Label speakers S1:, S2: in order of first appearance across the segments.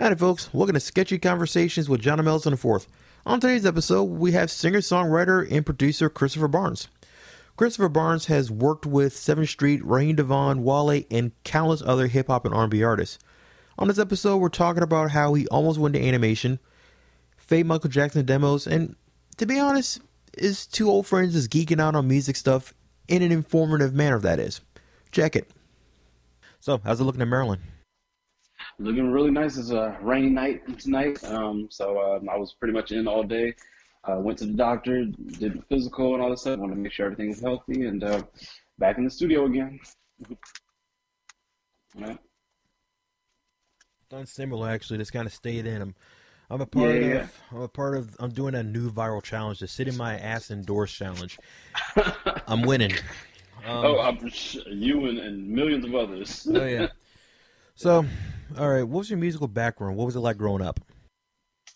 S1: Howdy, folks. Welcome to Sketchy Conversations with John Melson IV. On today's episode, we have singer songwriter and producer Christopher Barnes. Christopher Barnes has worked with 7th Street, Raheem DeVaugh, Wale, and countless other hip hop and R&B artists. On this episode, we're talking about how he almost went to animation, fade Michael Jackson demos, and to be honest, his two old friends is geeking out on music stuff in an informative manner. That is, check it. So, how's it looking in Maryland?
S2: Looking really nice. It's a rainy night tonight, um, so um, I was pretty much in all day. Uh, went to the doctor, did the physical and all this stuff. Wanted to make sure everything was healthy, and uh, back in the studio again.
S1: right. Done similar actually. Just kind of stayed in. I'm, I'm a part yeah, of. Yeah. I'm a part of. I'm doing a new viral challenge, the "Sit in My Ass Indoors" challenge. I'm winning.
S2: Um, oh, I'm, you and, and millions of others.
S1: oh yeah. So, all right, what was your musical background? What was it like growing up?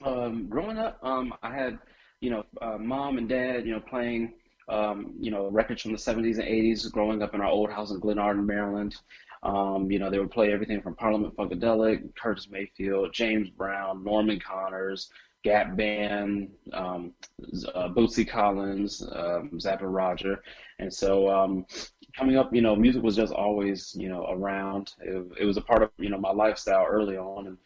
S2: Um, growing up, um, I had, you know, uh, mom and dad, you know, playing, um, you know, records from the 70s and 80s. Growing up in our old house in Glenarden, Maryland, um, you know, they would play everything from Parliament Funkadelic, Curtis Mayfield, James Brown, Norman Connors, Gap Band, um, uh, Bootsy Collins, um, Zapp and Roger, and so um, coming up, you know, music was just always, you know, around. It, it was a part of, you know, my lifestyle early on. And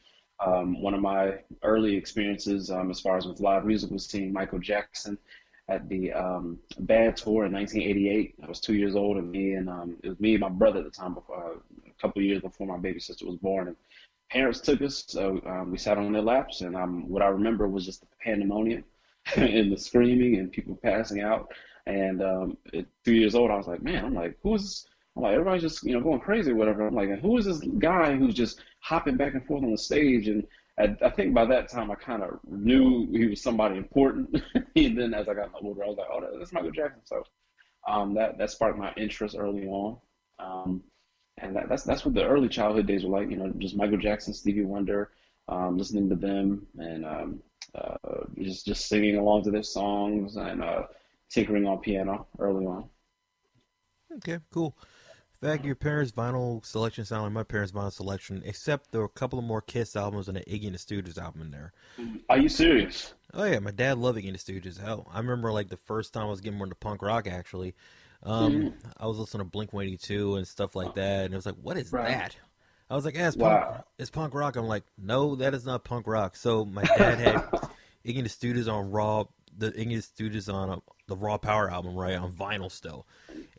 S2: um, one of my early experiences, um, as far as with live music, was seeing Michael Jackson at the um, Bad Tour in 1988. I was two years old, and me and um, it was me and my brother at the time, before, uh, a couple years before my baby sister was born. And parents took us, so um, we sat on their laps, and um, what I remember was just the pandemonium and the screaming and people passing out. And um, at two years old, I was like, man, I'm like, who's I'm like, everybody's just, you know, going crazy or whatever. I'm like, who is this guy who's just hopping back and forth on the stage? And I, I think by that time, I kind of knew he was somebody important. and then as I got older, I was like, oh, that's Michael Jackson. So um, that that sparked my interest early on. Um, and that, that's that's what the early childhood days were like. You know, just Michael Jackson, Stevie Wonder, um, listening to them, and um, uh, just just singing along to their songs and uh, tinkering on piano early on.
S1: Okay, cool. In fact, your parents' vinyl selection sound like my parents' vinyl selection, except there were a couple of more Kiss albums and an Iggy and the Stooges album in there.
S2: Are you serious?
S1: Oh yeah, my dad loved Iggy and the Stooges. Hell, I remember like the first time I was getting more into punk rock. Actually, um, mm-hmm. I was listening to Blink One Eighty Two and stuff like that, and it was like, "What is right. that?" I was like, yeah, it's, wow. punk, it's punk rock. I'm like, no, that is not punk rock. So my dad had Iggy and the Stooges on Raw, the Iggy and the Stooges on a, the Raw Power album, right, on vinyl still.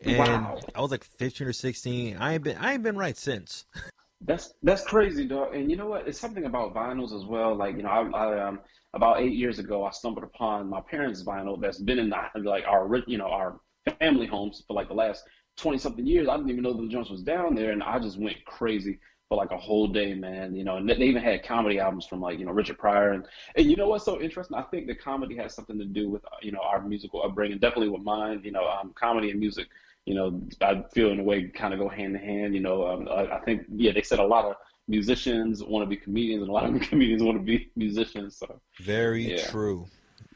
S1: And wow. I was like 15 or 16. I ain't been I ain't been right since.
S2: That's that's crazy, dog. And you know what? It's something about vinyls as well. Like you know, I, I um about eight years ago, I stumbled upon my parents' vinyl that's been in the, like our you know our family homes for like the last 20 something years. I didn't even know the Jones was down there, and I just went crazy for like a whole day, man. You know, and they even had comedy albums from like you know Richard Pryor, and and you know what's so interesting? I think the comedy has something to do with you know our musical upbringing, definitely with mine. You know, um, comedy and music. You know, I feel in a way kind of go hand in hand. You know, um, I, I think yeah, they said a lot of musicians want to be comedians, and a lot of comedians want to be musicians. So
S1: very yeah. true.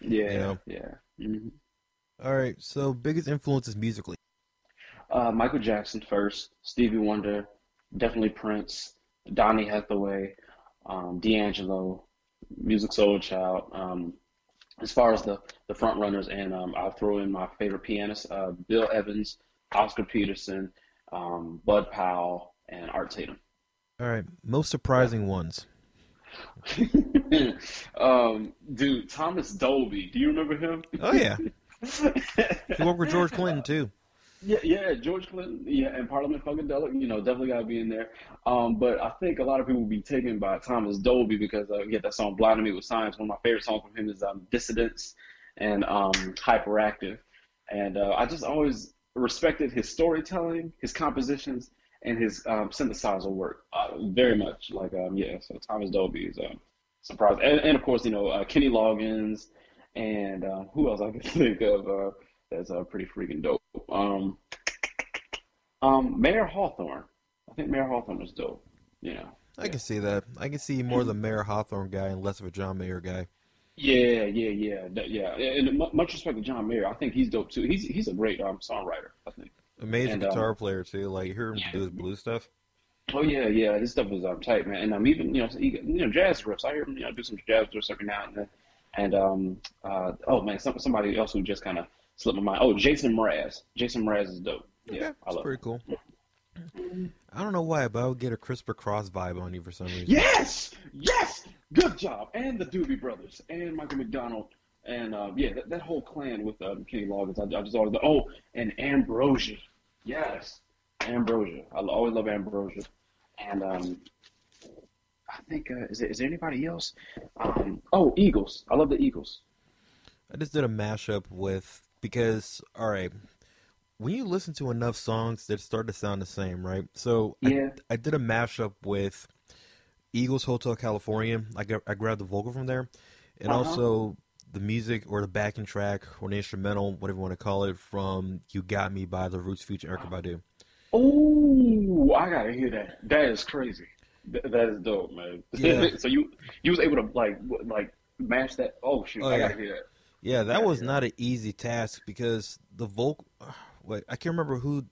S2: Yeah, you know? yeah. Mm-hmm.
S1: All right, so biggest influences musically.
S2: Uh, Michael Jackson first, Stevie Wonder, definitely Prince, Donny Hathaway, um, D'Angelo, Musiq Soulchild. Um, as far as the, the front runners, and um, I'll throw in my favorite pianists, uh, Bill Evans, Oscar Peterson, um, Bud Powell, and Art Tatum.
S1: All right, most surprising ones.
S2: um, dude, Thomas Dolby. Do you remember him?
S1: Oh yeah. he worked with George Clinton too.
S2: Yeah, yeah, George Clinton, yeah, and Parliament Funkadelic, you know, definitely got to be in there. Um, but I think a lot of people will be taken by Thomas Dolby because uh, yeah, that song "Blinding Me with Science." One of my favorite songs from him is um, "Dissidents" and um, "Hyperactive," and uh, I just always respected his storytelling, his compositions, and his um, synthesizer work uh, very much. Like, um, yeah, so Thomas Dolby is um, surprised, and, and of course, you know, uh, Kenny Loggins, and uh, who else I can think of uh, that's uh, pretty freaking dope. Um, um, Mayer Hawthorne. I think Mayer Hawthorne is dope. Yeah.
S1: I can see that. I can see more of the Mayer Hawthorne guy and less of a John Mayer guy.
S2: Yeah, yeah, yeah, yeah. And much respect to John Mayer. I think he's dope too. He's he's a great um, songwriter. I think.
S1: Amazing and, guitar um, player too. Like you hear him yeah. do his blue stuff.
S2: Oh yeah, yeah. This stuff is um, tight, man. And I'm um, even you know you know jazz riffs. I hear him you know do some jazz riffs every now and then. And um uh oh man, some, somebody else who just kind of slipped my mind. Oh, Jason Mraz. Jason Mraz is dope. Yeah,
S1: yeah I love. Pretty cool. I don't know why, but I would get a Christopher Cross vibe on you for some reason.
S2: Yes, yes, good job. And the Doobie Brothers and Michael McDonald and uh, yeah, that, that whole clan with uh, Kenny Loggins. I, I just always oh, and Ambrosia. Yes, Ambrosia. I always love Ambrosia. And um, I think uh, is, there, is there anybody else? Um, oh, Eagles. I love the Eagles.
S1: I just did a mashup with because all right, when you listen to enough songs, they start to sound the same, right? So
S2: yeah,
S1: I, I did a mashup with Eagles Hotel California. I got, I grabbed the vocal from there, and uh-huh. also the music or the backing track or the instrumental, whatever you want to call it, from "You Got Me" by the Roots featuring Erykah Badu.
S2: Oh, I gotta hear that. That is crazy. Th- that is dope, man. Yeah. so you you was able to like like match that? Oh shoot, oh, I gotta hear that.
S1: Yeah, that was not an easy task because the vocal. Wait, I can't remember who.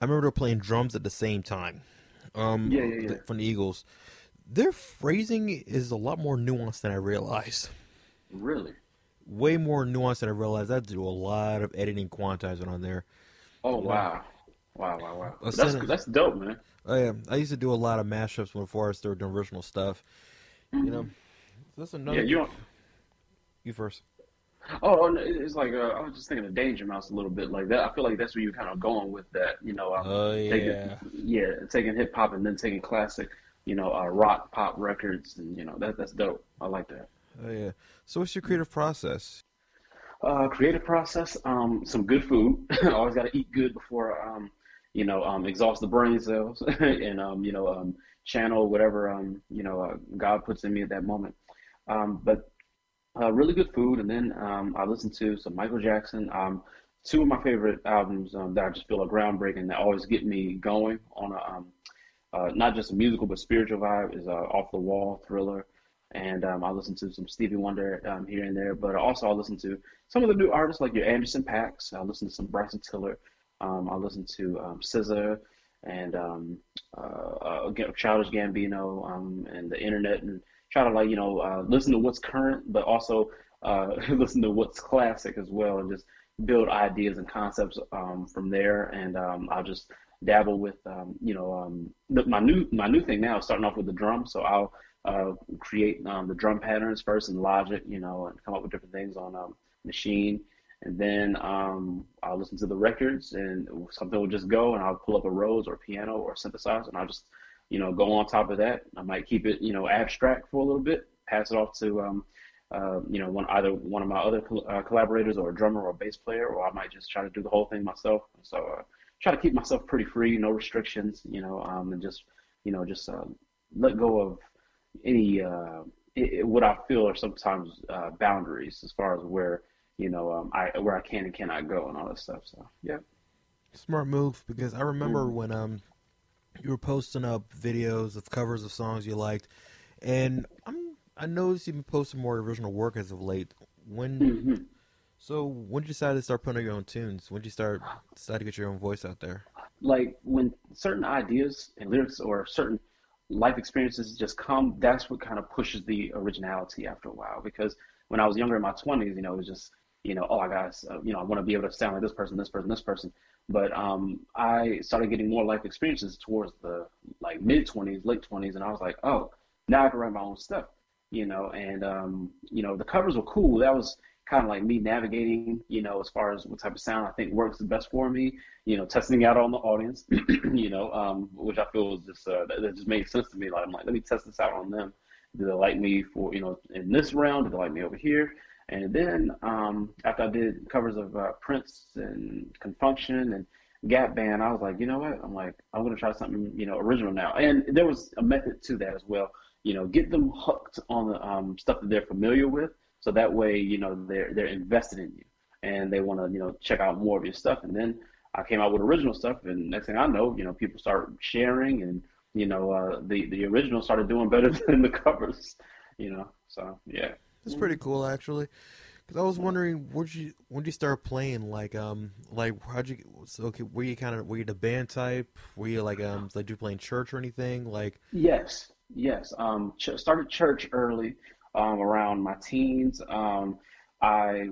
S1: I remember they're playing drums at the same time. Um,
S2: yeah, yeah, yeah.
S1: From the Eagles, their phrasing is a lot more nuanced than I realized.
S2: Really?
S1: Way more nuanced than I realized. I do a lot of editing, quantizing on there.
S2: Oh wow, wow, wow, wow. That's that's dope, man.
S1: Oh yeah, I used to do a lot of mashups before I started doing original stuff. Mm-hmm. You know, that's another.
S2: Yeah, you don't.
S1: You first.
S2: Oh, it's like uh, I was just thinking of Danger Mouse a little bit like that. I feel like that's where you're kind of going with that. You know, uh,
S1: oh yeah,
S2: taking, yeah, taking hip hop and then taking classic, you know, uh, rock pop records, and you know that that's dope. I like that.
S1: Oh yeah. So what's your creative process?
S2: Uh, creative process. Um, some good food. I always got to eat good before um, you know, um, exhaust the brain cells and um, you know, um, channel whatever um, you know, uh, God puts in me at that moment. Um, but uh, really good food, and then um, I listen to some Michael Jackson. Um, two of my favorite albums um, that I just feel are groundbreaking that always get me going on a um, uh, not just a musical but spiritual vibe is uh, Off the Wall, Thriller, and um, I listen to some Stevie Wonder um, here and there. But also I listen to some of the new artists like your Anderson .Paaks. I listen to some Bryson Tiller. Um, I listen to um, SZA and um, uh, uh, Childish Gambino um, and the internet and try to like you know uh, listen to what's current, but also uh, listen to what's classic as well, and just build ideas and concepts um, from there. And um, I'll just dabble with um, you know um, the, my new my new thing now is starting off with the drum. So I'll uh, create um, the drum patterns first in Logic, you know, and come up with different things on um, Maschine. And then I'll listen to the records, and something will just go, and I'll pull up a Rhodes or piano or synthesizer, and I'll just, you know, go on top of that. I might keep it, you know, abstract for a little bit, pass it off to, um, uh, you know, one either one of my other uh, collaborators or a drummer or a bass player, or I might just try to do the whole thing myself. So uh, try to keep myself pretty free, no restrictions, you know, um, and just, you know, just uh, let go of any uh, it, what I feel are sometimes uh, boundaries as far as where you know, um, I where I can and cannot go and all that stuff. So yeah,
S1: smart move because I remember mm. when um you were posting up videos of covers of songs you liked, and I'm I noticed you've been posting more original work as of late. When mm-hmm. so when did you decide to start putting out your own tunes? When did you start decide to get your own voice out there?
S2: Like when certain ideas and lyrics or certain life experiences just come, that's what kind of pushes the originality after a while. Because when I was younger in my 20s, you know, it was just you know, oh, I got, uh, you know, I want to be able to sound like this person, this person, this person. But um, I started getting more life experiences towards the like mid twenties, late twenties, and I was like, oh, now I can write my own stuff, you know. And um, you know, the covers were cool. That was kind of like me navigating, you know, as far as what type of sound I think works the best for me. You know, testing out on the audience, you know, um, which I feel was just uh, that, that just made sense to me. Like I'm like, let me test this out on them. Do they like me for you know in this round? Do they like me over here? And then um, after I did covers of uh, Prince and Con Funk Shun and Gap Band, I was like, you know what? I'm like, I'm gonna try something, you know, original now. And there was a method to that as well. You know, get them hooked on the um, stuff that they're familiar with, so that way, you know, they're they're invested in you and they want to, you know, check out more of your stuff. And then I came out with original stuff, and next thing I know, you know, people start sharing, and you know, uh, the the original started doing better than the covers. You know, so yeah.
S1: It's pretty cool actually, Because I was wondering, would you when did you start playing? Like, um, like how'd you? So, okay, were you kind of were you the band type? Were you like um, like you play in church or anything? Like,
S2: Yes, yes. Um, ch started church early, um, around my teens. Um, I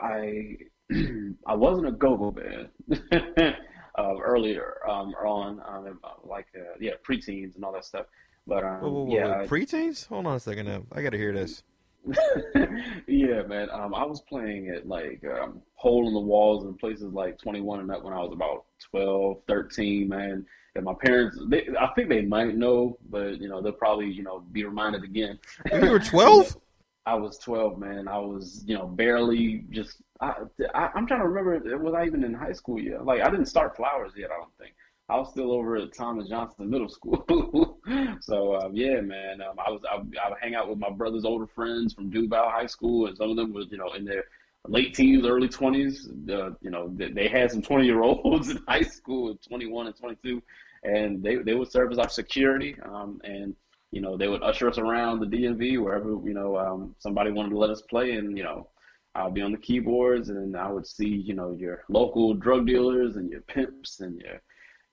S2: I I wasn't a go-go band uh, earlier um, on, um, like uh, yeah, preteens and all that stuff. But
S1: whoa,
S2: um,
S1: whoa, whoa, wait,
S2: yeah,
S1: preteens? Hold on a second now. I gotta hear this.
S2: Yeah, man. Um, I was playing at like um, hole in the walls in places like 21 and up when I was about 12, 13, man. And my parents, they, I think they might know, but you know, they'll probably, you know, be reminded again.
S1: You were twelve?
S2: I was 12, man. I was, you know, barely just. I, I I'm trying to remember. Was I even in high school yet? Like I didn't start flowers yet. I don't think. I was still over at Thomas Johnson Middle School. So um, yeah, man. Um, I was I, I would hang out with my brother's older friends from Duval High School, and some of them was you know in their late teens, early 20s. Uh, you know they, they had some 20 year olds in high school, 21 and 22, and they they would serve as our security. Um, and you know they would usher us around the DMV wherever you know um, somebody wanted to let us play, and you know. I'll be on the keyboards and I would see, you know, your local drug dealers and your pimps and your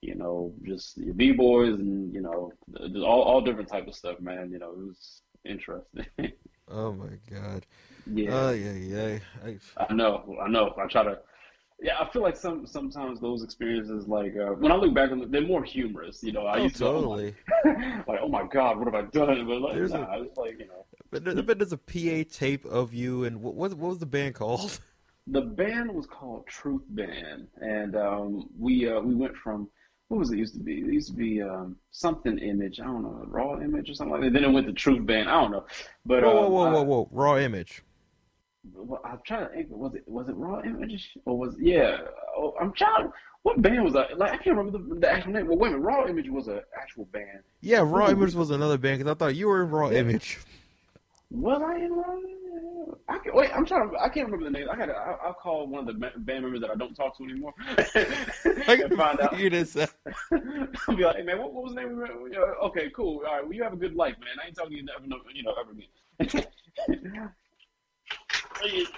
S2: you know, just your b-boys and you know, just all all different type of stuff, man. You know, it was interesting.
S1: Oh my god.
S2: Yeah,
S1: Oh yeah, yeah. I,
S2: I know, I know. I try to. Yeah, I feel like some sometimes those experiences, like uh, when I look back on them, they're more humorous. You know, I
S1: oh
S2: used to, oh
S1: totally.
S2: like, oh my God, what have I done? But like,
S1: There's a
S2: nah, it's like you know,
S1: but there- I there's a PA tape of you and what what, what was the band called?
S2: the band was called Truth Band, and um, we uh, we went from what was it used to be? It used to be um, something image. I don't know, raw image or something like that. Then it went to Truth Band. I don't know, but
S1: Whoa, whoa,
S2: um,
S1: whoa, whoa, whoa! Raw image.
S2: well, I'm trying to think. Was it was it Raw Image or was yeah? Oh, I'm trying. What band was that? Like I can't remember the, the actual name. Well, wait a minute. Raw Image was an actual band.
S1: Yeah, Raw Image was another band because I thought you were in Raw. Image.
S2: Was I in? Image? I can, wait. I'm trying. To, I can't remember the name. I got. to I'll, I'll call one of the band members that I don't talk to anymore
S1: I
S2: and find out.
S1: this out.
S2: I'll be like, hey man, what, what was the name? Of it? Yeah, Okay, cool. All right. Well, you have a good life, man. I ain't talking to you ever, no- you know, ever again.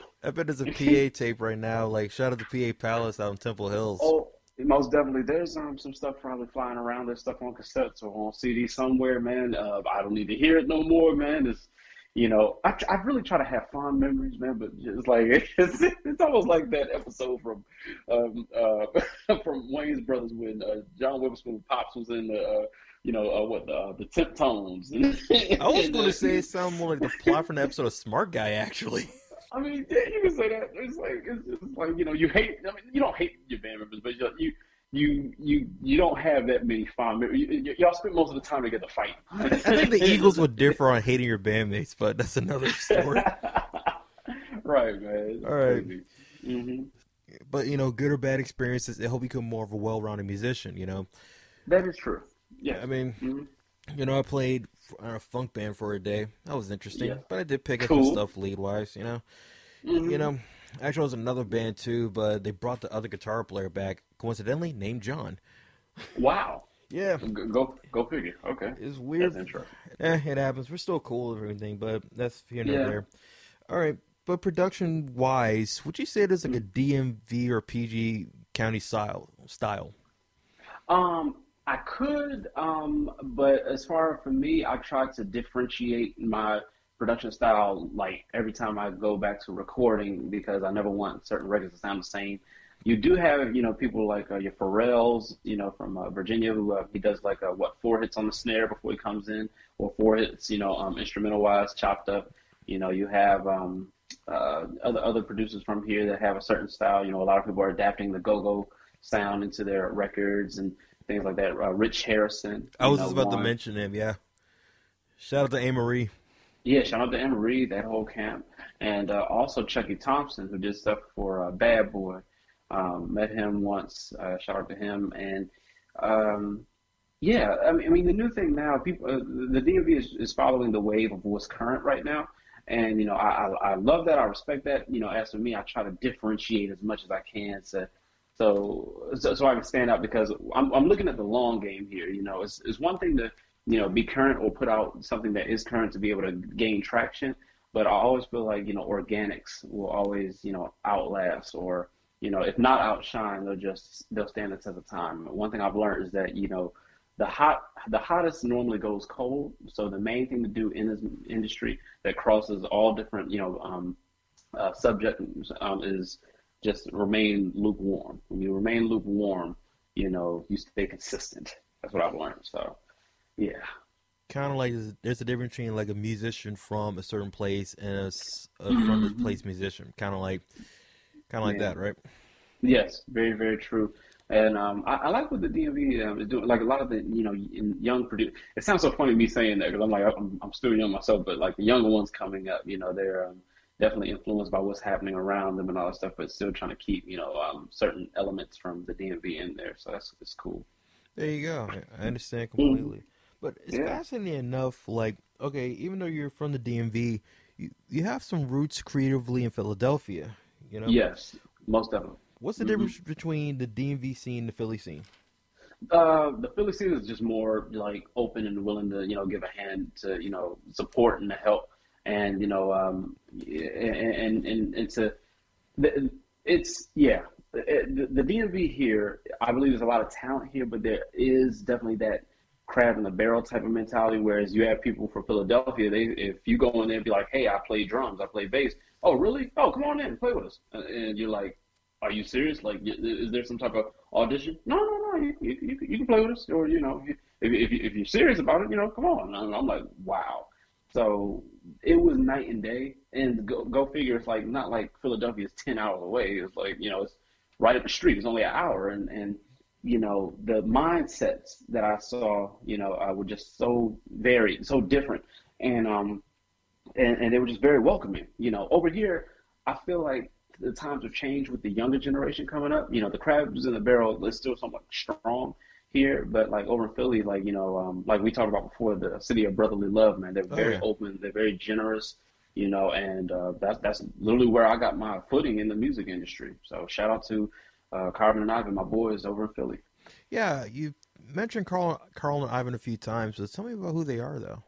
S1: I bet there's a PA tape right now. Like, shout out to PA Palace out in Temple Hills.
S2: Oh, most definitely. There's um some stuff probably flying around. There's stuff on cassettes or on CD somewhere, man. Uh, I don't need to hear it no more, man. It's you know, I I really try to have fond memories, man. But it's like it's it's almost like that episode from um uh from Wayans Brothers when uh, John Witherspoon Pops was in the uh, you know uh, what the uh, the Tip Tones.
S1: I was going
S2: uh,
S1: to say it sounded more like the plot from the episode of Smart Guy, actually.
S2: I mean, yeah, you can say that. It's like it's just like you know, you hate. I mean, you don't hate your band members, but you you you you, you don't have that many fond memories. Y'all spend most of the time together fighting.
S1: I think the Eagles would differ on hating your bandmates, but that's another story.
S2: right, man.
S1: All right.
S2: crazy. hmm
S1: But you know, good or bad experiences, it help you become more of a well-rounded musician. You know,
S2: That is true. Yeah,
S1: I mean,
S2: hmm
S1: you know, I played on a funk band for a day. That was interesting,
S2: Yeah.
S1: but I did pick up some stuff lead-wise. You know,
S2: hmm
S1: you know, actually, I was another band too, but they brought the other guitar player back, coincidentally named John.
S2: Wow.
S1: Yeah,
S2: Go go figure. Okay.
S1: it's
S2: That's
S1: weird.
S2: interesting.
S1: Eh, it happens. We're still cool and everything, but that's here nor
S2: Yeah.
S1: there. All right, but production-wise, would you say it is like a DMV or PG county style style?
S2: Um, I could, um, but as far for me, I try to differentiate my production style like every time I go back to recording because I never want certain records to sound the same. You do have, you know, people like uh, your Pharrell's, you know, from uh, Virginia, who uh, he does like uh, what four hits on the snare before he comes in, or four hits, you know, um, instrumental wise, chopped up. You know, you have um, uh, other other producers from here that have a certain style. You know, a lot of people are adapting the go-go sound into their records and things like that. Uh, Rich Harrison,
S1: I was
S2: know,
S1: just about to mention him. Yeah, shout out to Amerie.
S2: Yeah, shout out to Reed, that whole camp, and uh, also Chucky Thompson, who did stuff for uh, Bad Boy. Um, met him once. Uh, shout out to him, and um, yeah, I mean, I mean, the new thing now, people, uh, the DMV is, is following the wave of what's current right now, and you know, I, I I love that. I respect that. You know, as for me, I try to differentiate as much as I can, so so so, so I can stand out because I'm I'm looking at the long game here. You know, it's it's one thing to you know be current or put out something that is current to be able to gain traction. but I always feel like you know organics will always you know outlast or you know if not outshine, they'll just they'll stand the test of time. One thing I've learned is that you know the hot the hottest normally goes cold. So the main thing to do in this industry that crosses all different you know um, uh, subjects um, is just remain lukewarm. When you remain lukewarm, you know you stay consistent. That's what I've learned. So yeah.
S1: Kind of like there's a difference between like a musician from a certain place and a, a from this place musician. Kind of like, kind of like yeah. that, right?
S2: Yes, very very true. And um, I, I, like what the DMV um, is doing. Like a lot of the, you know, young producers. It sounds so funny me saying that because I'm like, I'm, I'm still young myself, but like the younger ones coming up, you know, they're um, definitely influenced by what's happening around them and all that stuff, but still trying to keep, you know, um, certain elements from the DMV in there. So that's it's cool.
S1: There you go. I understand completely. Mm-hmm. But it's yeah. fascinating enough. Like, okay, even though you're from the DMV, you you have some roots creatively in Philadelphia. You know.
S2: Yes, most definitely.
S1: What's the mm-hmm. difference between the DMV scene and the Philly scene?
S2: Uh, the Philly scene is just more like open and willing to, you know, give a hand to, you know, support and to help, and you know, um, and and and to, it's yeah, the, the DMV here, I believe there's a lot of talent here, but there is definitely that crab in the barrel type of mentality. Whereas you have people from Philadelphia, they if you go in there and be like, "Hey, I play drums, I play bass." Oh, really? Oh, come on in, play with us. And you're like, "Are you serious? Like, is there some type of audition?" No, no, no. You you, you can play with us, or you know, if if, if you're serious about it, you know, come on. And I'm like, wow. So it was night and day. And go go figure, it's like not like Philadelphia is ten hours away. It's like you know, it's right up the street. It's only an hour, and and you know, the mindsets that I saw, you know, were just so varied, so different, and um, and, and they were just very welcoming. You know, over here, I feel like the times have changed with the younger generation coming up. You know, the crabs in the barrel is still somewhat strong here, but like over in Philly, like you know, um, like we talked about before, the city of brotherly love, man. They're oh, very oh, yeah. open, they're very generous, you know, and uh, that's that's literally where I got my footing in the music industry. So shout out to uh, Carvin and Ivan, my boys over in Philly.
S1: Yeah, you mentioned Carl, Carl and Ivan a few times, but tell me about who they are, though.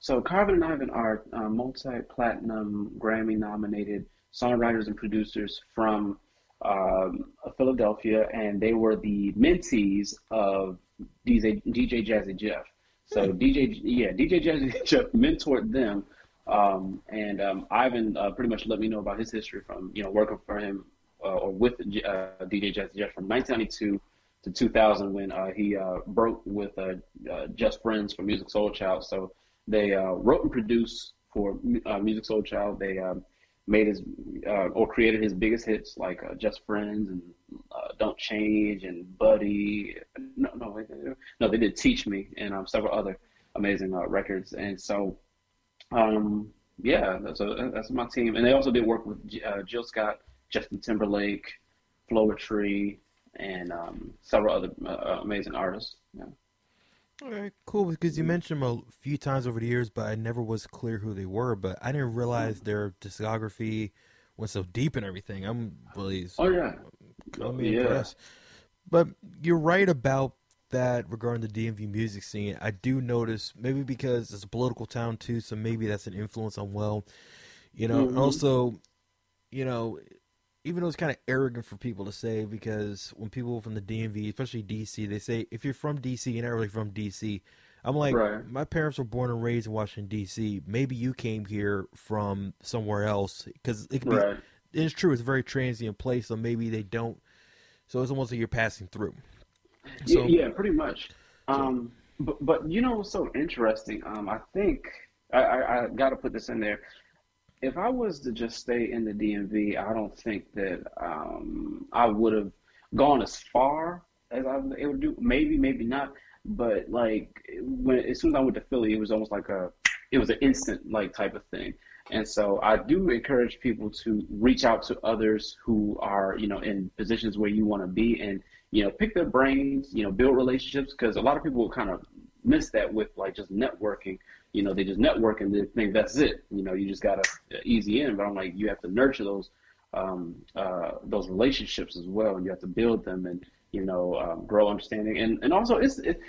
S2: So Carvin and Ivan are uh, multi-platinum, Grammy-nominated songwriters and producers from um, Philadelphia, and they were the mentees of DJ, DJ Jazzy Jeff. So hmm. DJ, yeah, DJ Jazzy Jeff mentored them, um, and um, Ivan uh, pretty much let me know about his history from you know working for him uh, or with uh, DJ Jazzy Jeff from 1992 to 2000 when uh, he uh, broke with uh, uh, Just Friends for Musiq Soulchild. So they uh, wrote and produced for uh, Soul Child. They um, made his or created his biggest hits like Just Friends and Don't Change and Buddy. No, no, no, they did Teach Me and um, several other amazing records. And so, um, yeah, that's, my team. And they also did work with Jill Scott Justin Timberlake, Floetry, and um, several other uh, amazing artists. Yeah.
S1: All right, cool. Because you mentioned them a few times over the years, but I never was clear who they were. But I didn't realize their discography went so deep and everything. I'm really
S2: oh yeah,
S1: I'm yeah. impressed. But you're right about that regarding the DMV music scene. I do notice maybe because it's a political town too, so maybe that's an influence on well, you know. Mm-hmm. Also, you know, even though it's kind of arrogant for people to say because when people from the DMV, especially DC, they say if you're from DC, you're not really from DC. I'm like, right. my parents were born and raised in Washington D.C. Maybe you came here from somewhere else because it could right. It's true. It's a very transient place, so maybe they don't. So it's almost like you're passing through.
S2: So, yeah, yeah, pretty much. Um, but but you know what's so interesting? Um, I think I, I, I got to put this in there if I was to just stay in the DMV, I don't think that um, I would have gone as far as I was able to do. Maybe, maybe not. But like when as soon as I went to Philly, it was almost like a it was an instant like type of thing. And so I do encourage people to reach out to others who are you know in positions where you want to be and you know pick their brains, you know build relationships because a lot of people kind of miss that with like just networking you know, they just network and they think that's it. You know, you just got to easy in. But I'm like, you have to nurture those um, uh, those relationships as well, and you have to build them and you know um, grow understanding. And and also, it's it,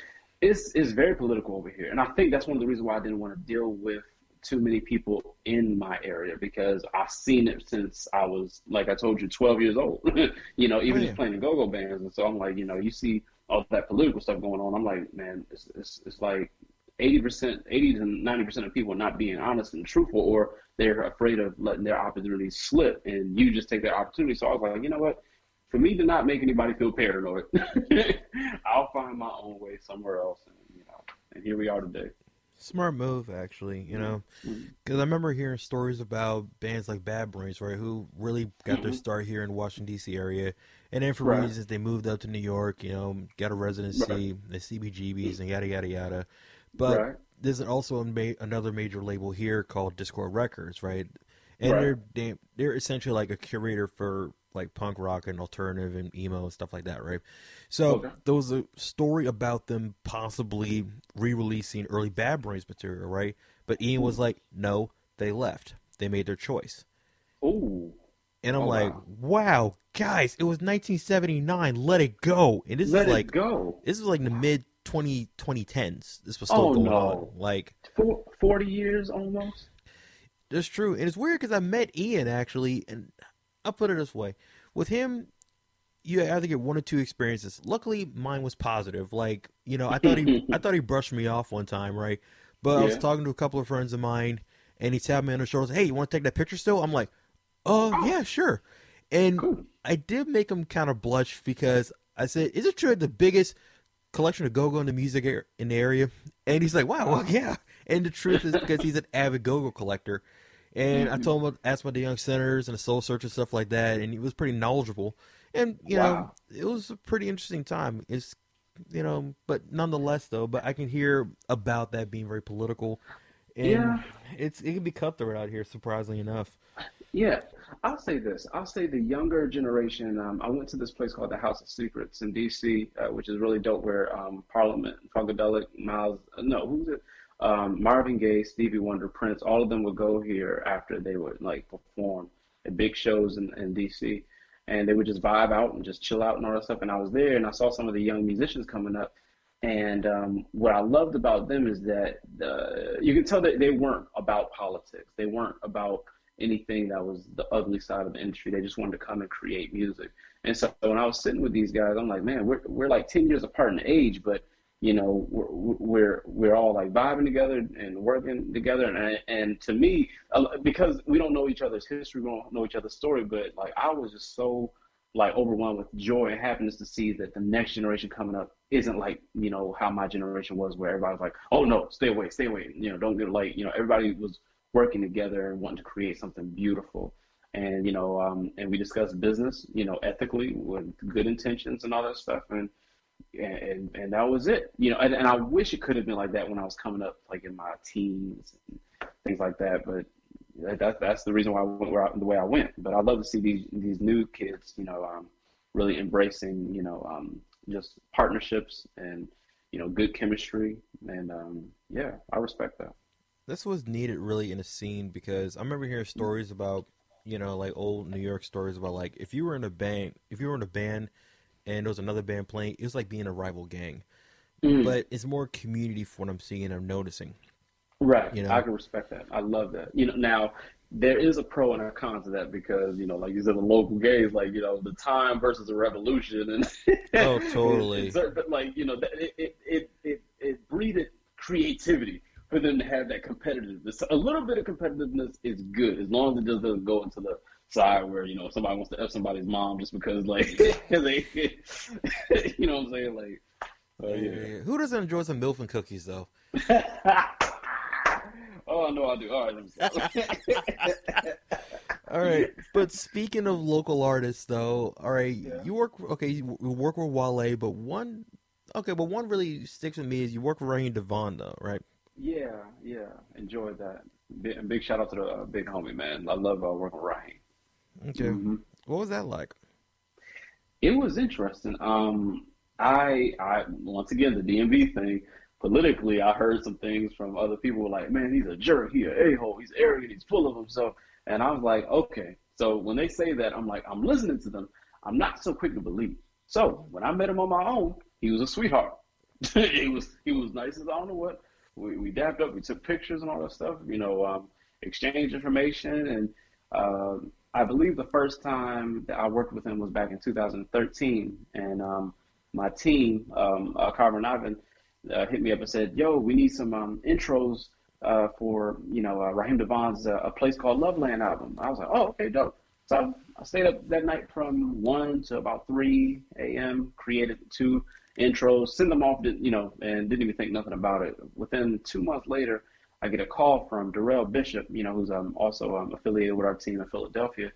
S2: it's it's very political over here, and I think that's one of the reasons why I didn't want to deal with too many people in my area because I've seen it since I was, like I told you, 12 years old. you know, even
S1: Oh, yeah.
S2: just playing in go-go bands, and so I'm like, you know, you see all that political stuff going on. I'm like, man, it's it's, it's like 80%, 80 to 90% of people not being honest and truthful, or they're afraid of letting their opportunities slip, and you just take that opportunity. So I was like, you know what? For me to not make anybody feel paranoid, I'll find my own way somewhere else, and you know, and here we are today.
S1: Smart move, actually. You know, because I remember hearing stories about bands like Bad Brains, right, who really got their
S2: Mhm.
S1: start here in Washington D.C. area, and then for
S2: Right.
S1: reasons they moved up to New York. You know, got a residency, the CBGBs, and yada yada yada. But
S2: right,
S1: there's also a ma- another major label here called Dischord Records, right? And
S2: Right.
S1: they're they, they're essentially like a curator for like punk rock and alternative and emo and stuff like that, right? So
S2: Okay.
S1: there was a story about them possibly re-releasing early Bad Brains material, right? But Ian was hmm. like, "No, they left. They made their choice."
S2: ooh,
S1: And I'm
S2: Oh,
S1: like,
S2: wow.
S1: "Wow, guys, it was 1979. Let it go." And this
S2: let
S1: is like
S2: go.
S1: this is like the mid 20 2010s. This was still
S2: Oh,
S1: going
S2: no.
S1: on. Like
S2: 40 years almost.
S1: That's true, and it's weird because I met Ian actually, and I'll put it this way: with him, you either get one or two experiences. Luckily, mine was positive. Like you know, I thought he, I thought he brushed me off one time, right? But I was talking to a couple of friends of mine, and he tapped me on the shoulder. Hey, you want to take that picture still? I'm like, oh yeah, sure. And
S2: Cool.
S1: I did make him kind of blush because I said, "Is it true that the biggest collection of go-go in the music ar- in the area?" And he's like, "Wow, well, yeah." And the truth is because he's an avid go-go collector. And I mm-hmm. told him, about, asked about the Young Senators and the Soul Search and stuff like that, and he was pretty knowledgeable. And you know, it was a pretty interesting time. It's you know, but nonetheless, though, but I can hear about that being very political. And
S2: Yeah.
S1: it's it can be cutthroat out here, surprisingly enough.
S2: Yeah, I'll say this. I'll say the younger generation. Um, I went to this place called the House of Secrets in D.C., uh, which is really dope. Where um, Parliament, Funkadelic, Miles, uh, no, who's it? Um, Marvin Gaye, Stevie Wonder, Prince. All of them would go here after they would like perform at big shows in, in D.C. And they would just vibe out and just chill out and all that stuff. And I was there and I saw some of the young musicians coming up. And um, what I loved about them is that the, you can tell that they weren't about politics. They weren't about anything that was the ugly side of the industry. They just wanted to come and create music. And so when I was sitting with these guys, I'm like, man, we're we're like 10 years apart in age, but you know, we're we're we're all like vibing together and working together. And and to me, because we don't know each other's history, we don't know each other's story, but like I was just so like overwhelmed with joy and happiness to see that the next generation coming up isn't like you know how my generation was, where everybody was like, oh no, stay away, stay away, you know, don't get like you know everybody was working together and wanting to create something beautiful. And you know, um, and we discussed business, you know, ethically with good intentions and all that stuff, and and and that was it, you know. And, and I wish it could have been like that when I was coming up, like in my teens and things like that. But that, that that's the reason why I went where I, the way I went. But I love to see these these new kids, you know, um, really embracing, you know, um, just partnerships and you know, good chemistry, and um, yeah, I respect that.
S1: This was needed really in a scene because I remember hearing stories about, you know, like old New York stories about like if you were in a band, if you were in a band and there was another band playing, it was like being a rival gang.
S2: Mm.
S1: But it's more community for what I'm seeing and I'm noticing.
S2: Right.
S1: You know?
S2: I can respect that. I love that. You know, now there is a pro and a con to that because, you know, like you said, the local gays, like, you know, the time versus the revolution and
S1: Oh, totally.
S2: but like, you know, it it it it, it breeded creativity for them to have that competitiveness. A little bit of competitiveness is good as long as it just doesn't go into the side where, you know, somebody wants to F somebody's mom just because like they you know what I'm saying? Like oh yeah.
S1: Who doesn't enjoy some milk and cookies though?
S2: Oh no, I do. All right, let me stop.
S1: All right, but speaking of local artists, though, all right,
S2: Yeah.
S1: you work okay, you work with Wale, but one, okay, but one really sticks with me is you work with Raheem DeVaugh, though, right?
S2: yeah, yeah, enjoyed that. Big, big shout out to the uh, big homie, man. I love uh, working with Raheem.
S1: Okay,
S2: Mhm.
S1: what was that like?
S2: It was interesting. Um, I, I once again the DMV thing. Politically, I heard some things from other people like, "Man, he's a jerk. He's a a-hole. He's arrogant. He's full of himself." And I was like, "Okay." So when they say that, I'm like, I'm listening to them. I'm not so quick to believe. So when I met him on my own, he was a sweetheart. he was he was nice as I don't know what. we, we dapped up, we took pictures and all that stuff, you know, um, exchanged information. And uh, I believe the first time that I worked with him was back in 2013. And um, my team, um, uh, Carvin uh, hit me up and said, "Yo, we need some um, intros uh, for you know uh, Raheem DeVaugh's uh, a place called Loveland album." I was like, "Oh, okay, dope." So I stayed up that night from one to about three a.m. Created two intros, sent them off, you know, and didn't even think nothing about it. Within two months later, I get a call from Darrell Bishop, you know, who's um, also um, affiliated with our team in Philadelphia.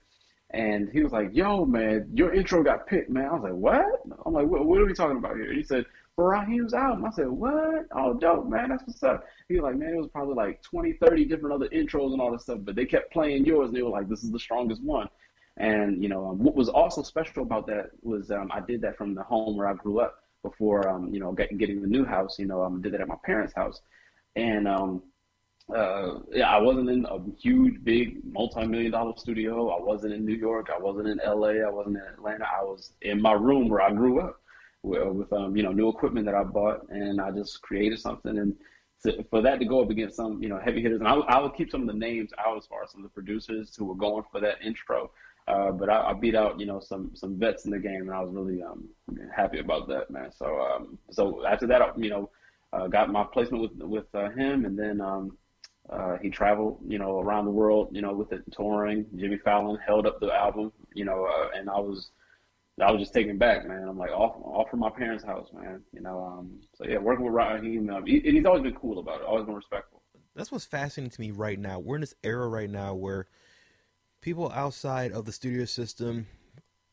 S2: And he was like, "Yo, man, your intro got picked, man." I was like, "What?" I'm like, "What, are we talking about here?" He said, Raheem's album. I said, what? Oh, dope, man. That's what's up. He was like, man, it was probably like 20, 30 different other intros and all this stuff, but they kept playing yours and they were like, this is the strongest one. And, you know, um, what was also special about that was um, I did that from the home where I grew up before, um, you know, get, getting the new house. You know, I um, did that at my parents' house. And, um, uh, yeah, I wasn't in a huge, big, multi-million dollar studio. I wasn't in New York. I wasn't in LA. I wasn't in Atlanta. I was in my room where I grew up with um, you know new equipment that I bought, and I just created something. And to, for that to go up against some you know heavy hitters, and I, I would keep some of the names out as far as some of the producers who were going for that intro. Uh, but I, I beat out you know some some vets in the game, and I was really um, happy about that, man. So um, so after that, you know, uh, got my placement with with uh, him, and then um, uh, he traveled, you know, around the world, you know, with it touring. Jimmy Fallon held up the album, you know, uh, and I was I was just taken back, man. I'm like off off from my parents' house, man. You know, um, so yeah, working with Raheem, um, he, he's always been cool about it, always been respectful.
S1: That's what's fascinating to me right now. We're in this era right now where people outside of the studio system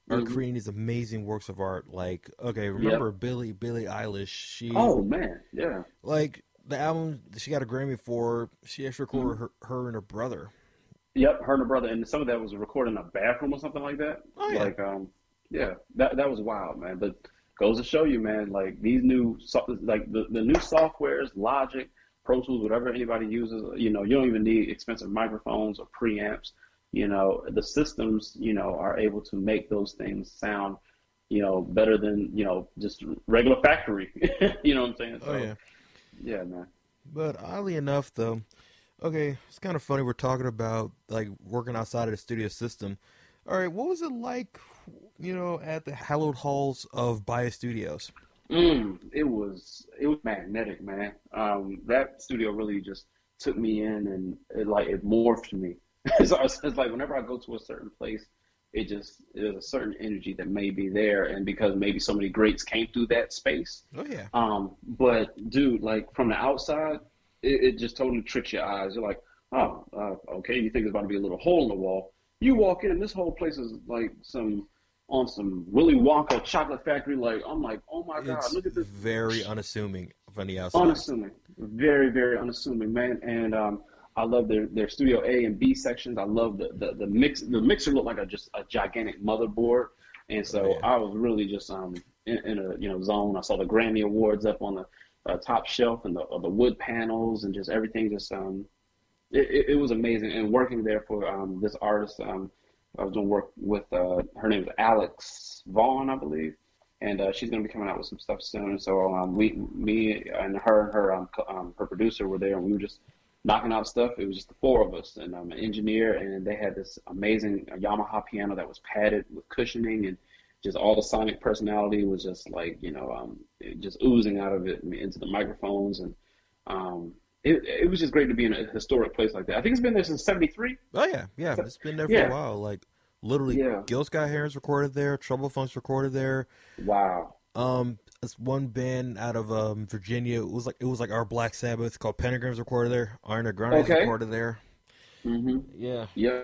S1: are mm-hmm. creating these amazing works of art. Like, okay, remember yep. Billy Billie Eilish? She
S2: oh man, yeah.
S1: Like the album she got a Grammy for. She actually recorded mm-hmm. her, her and her brother.
S2: Yep, her and her brother, and some of that was recorded in a bathroom or something like that.
S1: Oh yeah.
S2: Like um, yeah, that that was wild, man. But goes to show you, man, like these new like the, the new softwares, Logic, Pro Tools, whatever anybody uses, you know, you don't even need expensive microphones or preamps. You know, the systems, you know, are able to make those things sound, you know, better than, you know, just regular factory. you know what I'm saying?
S1: Oh, so, oh yeah.
S2: Yeah, man.
S1: But oddly enough though, okay, it's kind of funny we're talking about like working outside of the studio system. All right, what was it like you know, at the hallowed halls of Bias Studios?
S2: Mm, it was it was magnetic, man. Um, that studio really just took me in and it like it morphed me. so it's, it's like whenever I go to a certain place, it just there's a certain energy that may be there, and because maybe so many greats came through that space.
S1: Oh yeah.
S2: Um, but dude, like from the outside, it, it just totally tricks your eyes. You're like, oh, uh, okay, you think there's about to be a little hole in the wall. You walk in, and this whole place is like some on some Willy Wonka chocolate factory. Like I'm like, oh my god,
S1: it's
S2: look at this.
S1: Very unassuming from the outside.
S2: Unassuming, very very unassuming, man. And um, I love their their Studio A and B sections. I love the the, the mix. The mixer looked like a just a gigantic motherboard, and so oh. I was really just um in, in, a you know zone. I saw the Grammy awards up on the uh, top shelf and the uh, the wood panels and just everything. Just um, it, it, it was amazing. And working there for um this artist um I was doing work with uh, her name is Alex Vaughn, I believe, and uh, she's going to be coming out with some stuff soon. So um, we, me, and her, her, um, um, her producer were there, and we were just knocking out stuff. It was just the four of us, and I'm an engineer, and they had this amazing Yamaha piano that was padded with cushioning, and just all the sonic personality was just like you know, um, just oozing out of it into the microphones, and um, it, it was just great to be in a historic place like that. I think it's been there since '73.
S1: Oh yeah, yeah, it's been there for yeah. a while. Like literally, yeah. Gil Scott Heron's recorded there, Trouble Funk's recorded there.
S2: Wow.
S1: Um, it's one band out of um Virginia. It was like it was like our Black Sabbath called Pentagrams recorded there. Ariana Grande okay. recorded there.
S2: Mm-hmm.
S1: Yeah.
S2: Yeah.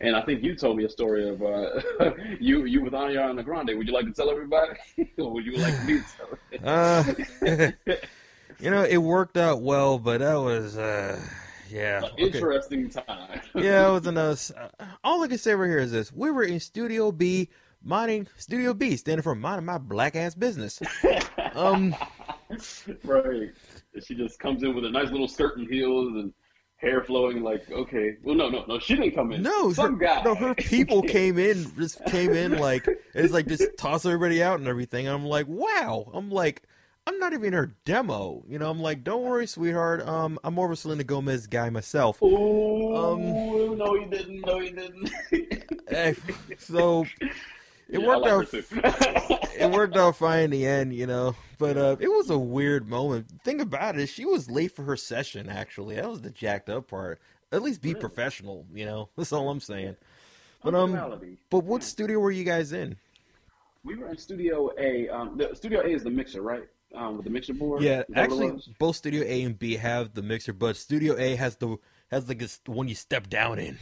S2: And I think you told me a story of uh, you you with Ariana Grande. Would you like to tell everybody, or would you like me to
S1: tell? uh, you know, it worked out well, but that was, uh, yeah.
S2: Okay. Interesting time.
S1: yeah, it was a. Uh, all I can say right here is this: we were in Studio B, minding Studio B, standing for minding my black ass business. um,
S2: right. She just comes in with a nice little skirt and heels and hair flowing. Like, okay, well, no, no, no, she didn't come in.
S1: No,
S2: some
S1: her,
S2: guy.
S1: No, her people came in, just came in like it's like just toss everybody out and everything. I'm like, wow. I'm like I'm not even her demo. You know, I'm like, don't worry, sweetheart. Um, I'm more of a Selena Gomez guy myself.
S2: Oh um, no, you didn't. No, you didn't.
S1: Eh, so it yeah, worked like out. it worked out fine in the end, you know. But uh, it was a weird moment. Thing about it, she was late for her session. Actually, that was the jacked up part. At least be really? professional, you know. That's all I'm saying. But um, but what studio were you guys in?
S2: We were in Studio A. Um, the Studio A is the mixer, right? Um, with the mixer board.
S1: Yeah, actually, both Studio A and B have the mixer, but Studio A has the has like the one you step down in.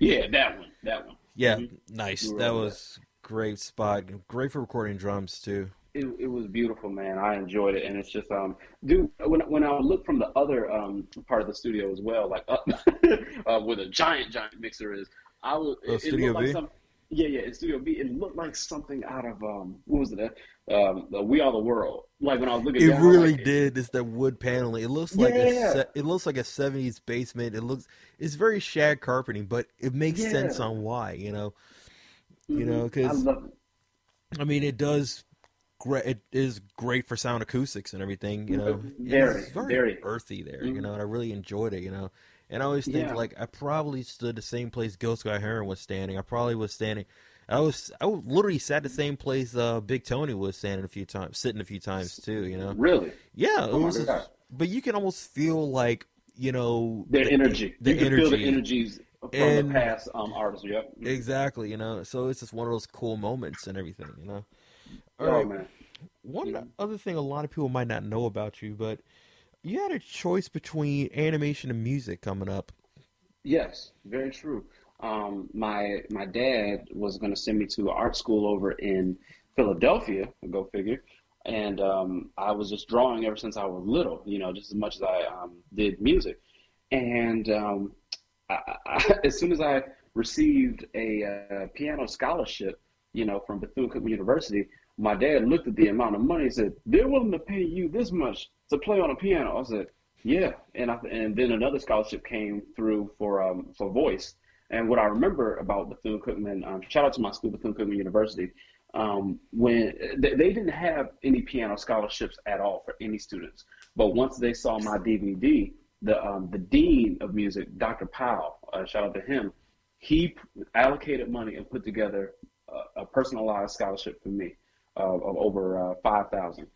S2: Yeah, that one. That one.
S1: Yeah, mm-hmm. nice. That was that. great spot. Great for recording drums too.
S2: It, it was beautiful, man. I enjoyed it, and it's just um, dude. When when I look from the other um part of the studio as well, like up uh, where the giant giant mixer is, I was. Oh, it,
S1: Studio
S2: it B. Like yeah, yeah, in Studio B, it looked like something out of um, what was it? Um, We Are the World. Like when I was looking,
S1: it down, really like, did. It's the wood paneling. It looks like yeah. a it looks like a '70s basement. It looks it's very shag carpeting, but it makes yeah. sense on why. You know, mm-hmm. you know, because I, I, mean, it does. Great. It is great for sound acoustics and everything. You know,
S2: very, it's very,
S1: very earthy there. Mm-hmm. You know, and I really enjoyed it. You know, and I always think yeah. like I probably stood the same place Gil Scott-Heron was standing. I probably was standing. I was I literally sat the same place uh, Big Tony was standing a few times, sitting a few times too. You know.
S2: Really.
S1: Yeah. Oh was. But you can almost feel like you know
S2: their the, energy. The you energy. feel the energies from and, the past um, artists. Yep.
S1: Exactly. You know. So it's just one of those cool moments and everything. You know.
S2: All oh right. man.
S1: One yeah. other thing a lot of people might not know about you, but you had a choice between animation and music coming up.
S2: Yes, very true. Um, my my dad was going to send me to art school over in Philadelphia. Go figure. And um, I was just drawing ever since I was little. You know, just as much as I um, did music. And um, I, I, as soon as I received a uh, piano scholarship, you know, from Bethune Cookman University, my dad looked at the amount of money and said, "They're willing to pay you this much to play on a piano." I said, "Yeah," and I, and then another scholarship came through for um, for voice. And what I remember about Bethune Cookman, um, shout out to my school, Bethune Cookman University, um, when they, they didn't have any piano scholarships at all for any students. But once they saw my DVD, the um, the dean of music, Dr. Powell, uh, shout out to him, he allocated money and put together a, a personalized scholarship for me uh, of over uh, 5,000.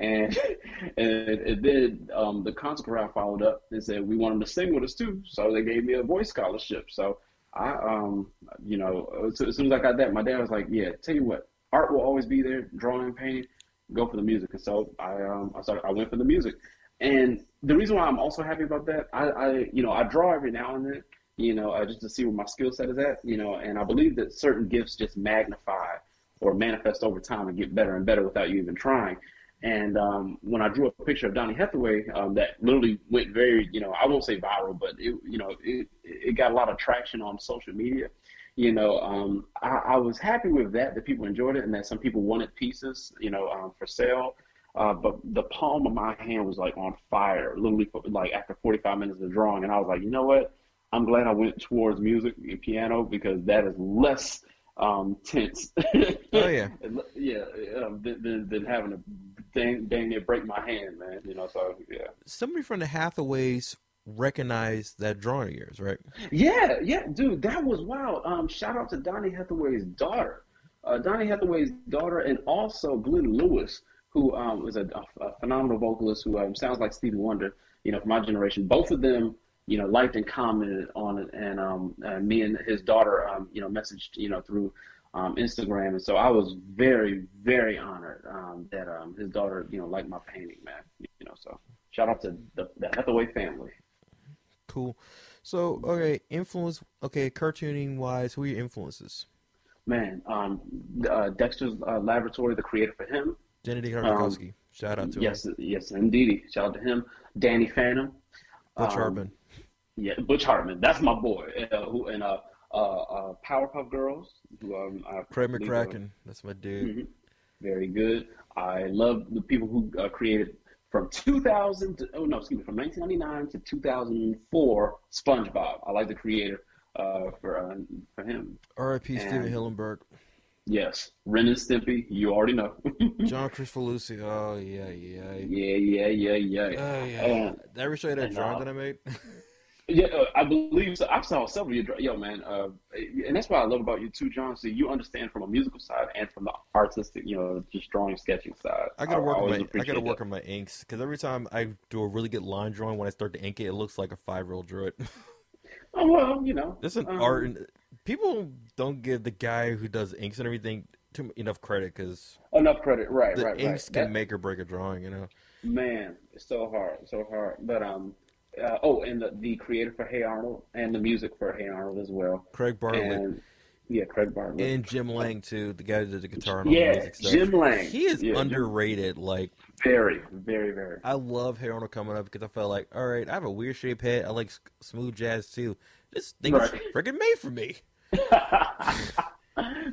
S2: And, and, and then um, the concert crowd followed up and said, we want them to sing with us too. So they gave me a voice scholarship. So I, um, you know, as soon as I got that, my dad was like, yeah, tell you what, art will always be there, drawing, painting, go for the music. And so I, um, I started, I went for the music. And the reason why I'm also happy about that, I, I you know, I draw every now and then, you know, uh, just to see where my skill set is at, you know, and I believe that certain gifts just magnify or manifest over time and get better and better without you even trying. And um, when I drew a picture of Donny Hathaway, um, that literally went very, you know, I won't say viral, but it, you know, it, it got a lot of traction on social media. You know, um, I, I was happy with that, that people enjoyed it and that some people wanted pieces, you know, um, for sale. Uh, but the palm of my hand was like on fire, literally, for, like after 45 minutes of drawing. And I was like, you know what? I'm glad I went towards music and piano because that is less um, tense.
S1: oh yeah,
S2: yeah, um, than, than having to dang, dang near break my hand, man. You know, so yeah.
S1: Somebody from the Hathaways recognized that drawing of yours, right?
S2: Yeah, yeah, dude, that was wild. Um, shout out to Donny Hathaway's daughter, uh, Donny Hathaway's daughter, and also Glenn Lewis, who um, is a, a, phenomenal vocalist who um, sounds like Stevie Wonder. You know, from my generation. Both of them you know, liked and commented on it, and um, and me and his daughter, um, you know, messaged, you know, through um, Instagram, and so I was very, very honored um, that um, his daughter, you know, liked my painting, man. You know, so shout out to the, the Hathaway family.
S1: Cool. So, okay, influence. Okay, cartooning wise, who are your influences?
S2: Man, um, uh, Dexter's uh, Laboratory, the creator for him.
S1: Genndy Tartakovsky. Um, shout out to
S2: yes,
S1: him.
S2: Yes, yes, indeed. Shout out to him. Danny Phantom.
S1: Butch um, Hartman.
S2: Yeah, Butch Hartman. That's my boy. Uh, who and uh, uh, uh, Powerpuff Girls. Who um, I
S1: Craig McCracken. That's my dude.
S2: Mm-hmm. Very good. I love the people who uh, created from 2000 to oh no, excuse me, from 1999 to 2004. SpongeBob. I like the creator uh, for uh, for him.
S1: R.I.P. Stephen Hillenburg.
S2: Yes, Ren and Stimpy. You already know.
S1: John Kricfalusi. Oh yeah, yeah.
S2: Yeah, yeah, yeah, yeah.
S1: Oh yeah.
S2: And,
S1: Did I ever show you that drawing
S2: uh,
S1: that I made?
S2: yeah, uh, I believe so. I saw several of your yo man, uh, and that's what I love about you too, John. So you understand from a musical side and from the artistic, you know, just drawing, sketching side.
S1: I gotta work on my I gotta work
S2: that.
S1: on my inks because every time I do a really good line drawing, when I start to ink it, it looks like a five year old drew it.
S2: Oh well, you know,
S1: There's an
S2: um,
S1: art, and people don't give the guy who does inks and everything too enough credit because
S2: enough credit, right,
S1: the
S2: right,
S1: inks
S2: right.
S1: can
S2: That-
S1: make or break a drawing. You know.
S2: Man, it's so hard, so hard. But um, uh, oh, and the, the creator for Hey Arnold and the music for Hey Arnold as well.
S1: Craig Bartlett
S2: And yeah, Craig Bartlett.
S1: and Jim Lang too, the guy who did the guitar and all the
S2: yeah,
S1: music stuff.
S2: Jim Lang.
S1: He is
S2: Yeah, Jim-
S1: underrated. Like
S2: Very, very, very.
S1: I love Hey Arnold coming up because I felt like, all right, I have a weird shaped head. I like smooth jazz too. This thing is
S2: Right.
S1: freaking made for me.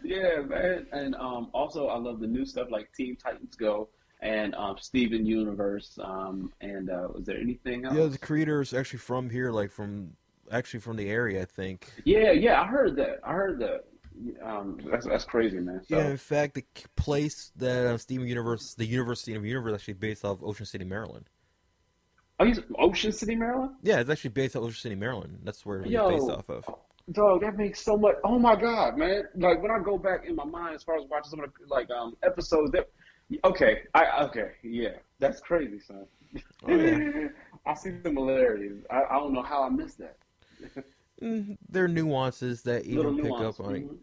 S2: yeah, man. And um, also, I love the new stuff like Teen Titans Go and um, Steven Universe. Um, and uh, was there anything else?
S1: Yeah, the creator is actually from here, like from actually from the area, I think.
S2: Yeah, yeah, I heard that. I heard that. Um, that's that's crazy, man. So,
S1: Yeah, in fact, the place that uh, Steven Universe, the University of Universe, is actually based off Ocean City, Maryland.
S2: oh, he's Ocean City, Maryland.
S1: Yeah, it's actually based off Ocean City, Maryland. That's where it's
S2: Yo.
S1: based off of.
S2: Dog, that makes so much. Oh my god, man! Like when I go back in my mind, as far as watching some of the like um episodes, that okay, I okay, yeah, that's crazy, son.
S1: Oh, yeah.
S2: I see similarities. I, I don't know how I missed that.
S1: Mm, there are nuances that you
S2: Little
S1: pick up on it.
S2: Mhm.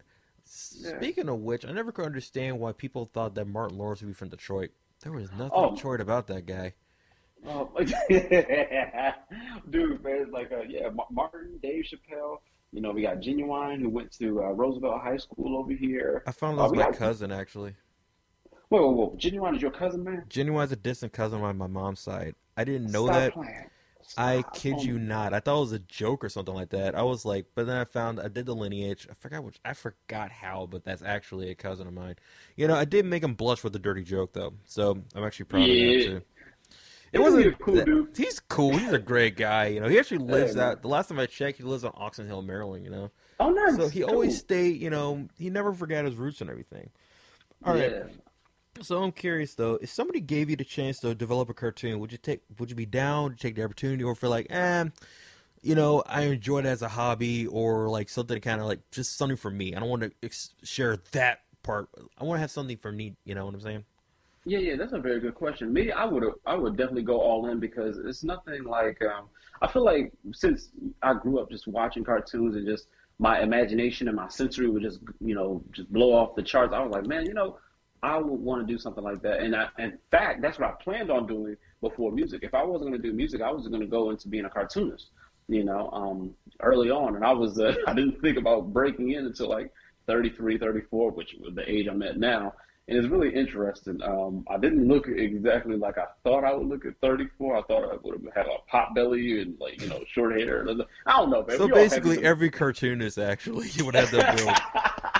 S1: S-
S2: Yeah.
S1: Speaking of which, I never could understand why people thought that Martin Lawrence would be from Detroit. There was nothing
S2: Oh.
S1: Detroit about that guy.
S2: Oh, dude, man, like uh, yeah, Martin, Dave Chappelle. You know, we got Ginuwine who went to uh, Roosevelt High School over here.
S1: I found out
S2: we
S1: my
S2: got-
S1: cousin actually.
S2: Whoa, whoa, whoa! Ginuwine is your cousin, man.
S1: Ginuwine's a distant cousin on my mom's side. I didn't know
S2: Stop
S1: that.
S2: playing.
S1: I kid
S2: Oh
S1: you not. I thought it was a joke or something like that. I was like, but then I found I did the lineage. I forgot which. I forgot how, but that's actually a cousin of mine. You know, I did make him blush with the dirty joke though, so I'm actually proud of
S2: Yeah.
S1: that too. It wasn't.
S2: a cool
S1: that-
S2: dude.
S1: He's cool. He's a great guy. You know, he actually lives
S2: man.
S1: out. The last time I checked, he lives on Oxon Hill, Maryland. You know,
S2: Oh, nice.
S1: so he
S2: Cool.
S1: always stayed. You know, he never forgot his roots and everything. All right. So I'm curious though, if somebody gave you the chance to develop a cartoon, would you take? Would you be down to take the opportunity, or feel like, eh, you know, I enjoy it as a hobby, or like something kind of like just something for me. I don't want to ex- share that part. I want to have something for me. You know what I'm saying?
S2: Yeah, yeah, that's a very good question. Me, I would I would definitely go all in because it's nothing like um, I feel like since I grew up just watching cartoons and just my imagination and my sensory would just you know just blow off the charts. I was like, man, you know, I would want to do something like that. And I, in fact, that's what I planned on doing before music. If I wasn't going to do music, I was going to go into being a cartoonist. You know, um, early on, and I was uh, I didn't think about breaking in until like 33, 34, which was the age I'm at now. And it's really interesting. Um, I didn't look exactly like I thought I would look at 34. I thought I would have had a pot belly and like you know short hair. I don't know, man.
S1: so basically, every cartoonist actually would have that build.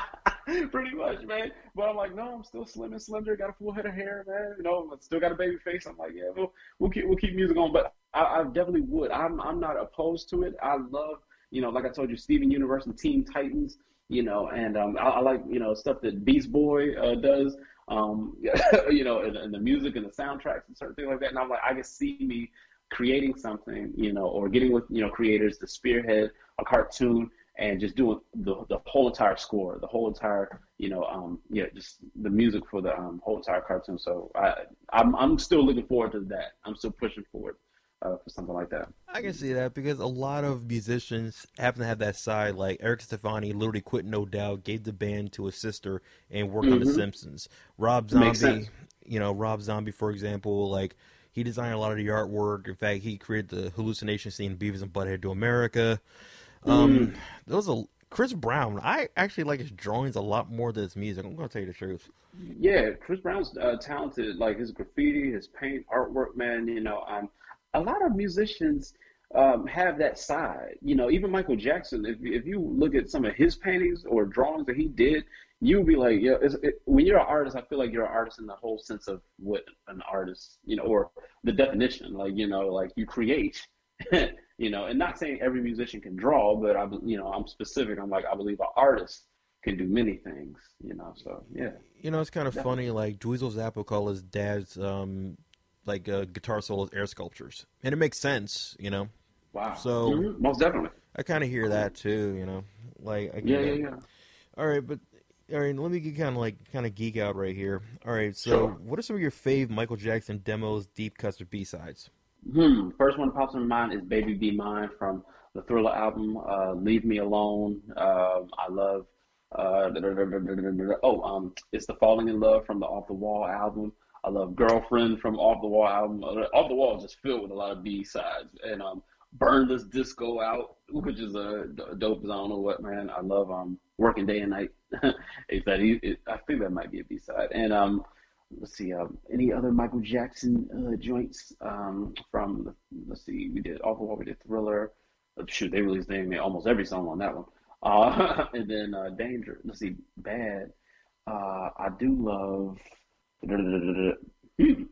S2: Pretty much, man. But I'm like, no, I'm still slim and slender. Got a full head of hair, man. You know, still got a baby face. I'm like, yeah, we'll we'll keep we'll keep music on. But I, I definitely would. I'm I'm not opposed to it. I love, you know, like I told you, Steven Universe and Teen Titans. You know, and um, I, I like you know stuff that Beast Boy uh, does. Um, you know, and, and the music and the soundtracks and certain things like that. And I'm like, I can see me creating something, you know, or getting with you know creators to spearhead a cartoon and just doing the the whole entire score, the whole entire you know um yeah just the music for the um, whole entire cartoon. So I I'm I'm still looking forward to that. I'm still pushing forward uh, for something like that.
S1: I can see that because a lot of musicians happen to have that side. Like Eric Stefani literally quit No Doubt, gave the band to his sister, and worked on The
S2: Mhm.
S1: Simpsons. Rob Zombie, you know, Rob Zombie, for example, like he designed a lot of the artwork. In fact, he created the hallucination scene in Beavis and Butthead Do America. Um, there was a Chris Brown. I actually like his drawings a lot more than his music. I'm gonna tell you the truth.
S2: Yeah, Chris Brown's uh, talented. Like his graffiti, his paint, artwork, man. You know, um, a lot of musicians um, have that side. You know, even Michael Jackson. If if you look at some of his paintings or drawings that he did, you'll be like, yeah. It's, it, when you're an artist, I feel like you're an artist in the whole sense of what an artist, you know, or the definition. Like you know, like you create. you know, and not saying every musician can draw, but I, you know, I'm specific. I'm like, I believe an artist can do many things. You know, so yeah.
S1: You know, it's kind of funny. Like Dweezil Zappa called his dad's um, like uh, guitar solos air sculptures, and it makes sense. You know.
S2: Wow.
S1: So
S2: mm-hmm. most definitely.
S1: I kind of hear that too. You know, like I
S2: yeah, yeah, yeah.
S1: All right, but all right, let me get kind of like kind of geek out right here. All right, so
S2: Sure.
S1: what are some of your fave Michael Jackson demos, deep cuts, or B sides?
S2: Hmm. First one that pops in my mind is "Baby Be Mine" from the Thriller album. Uh, "Leave Me Alone." Um, I love. Uh, oh, um, it's the "Falling in Love" from the Off the Wall album. I love "Girlfriend" from Off the Wall album. Uh, Off the Wall is just filled with a lot of B sides, and um, "Burn This Disco Out," which is a dope I don't know what man. I love um, "Working Day and Night." it's that it, I think that might be a B side, and um, let's see, um, any other Michael Jackson uh, joints um, from, let's see, we did Off the Wall, we did Thriller. Uh, shoot, they released they made almost every song on that one. Uh, and then uh, Danger, let's see, Bad. Uh, I do love.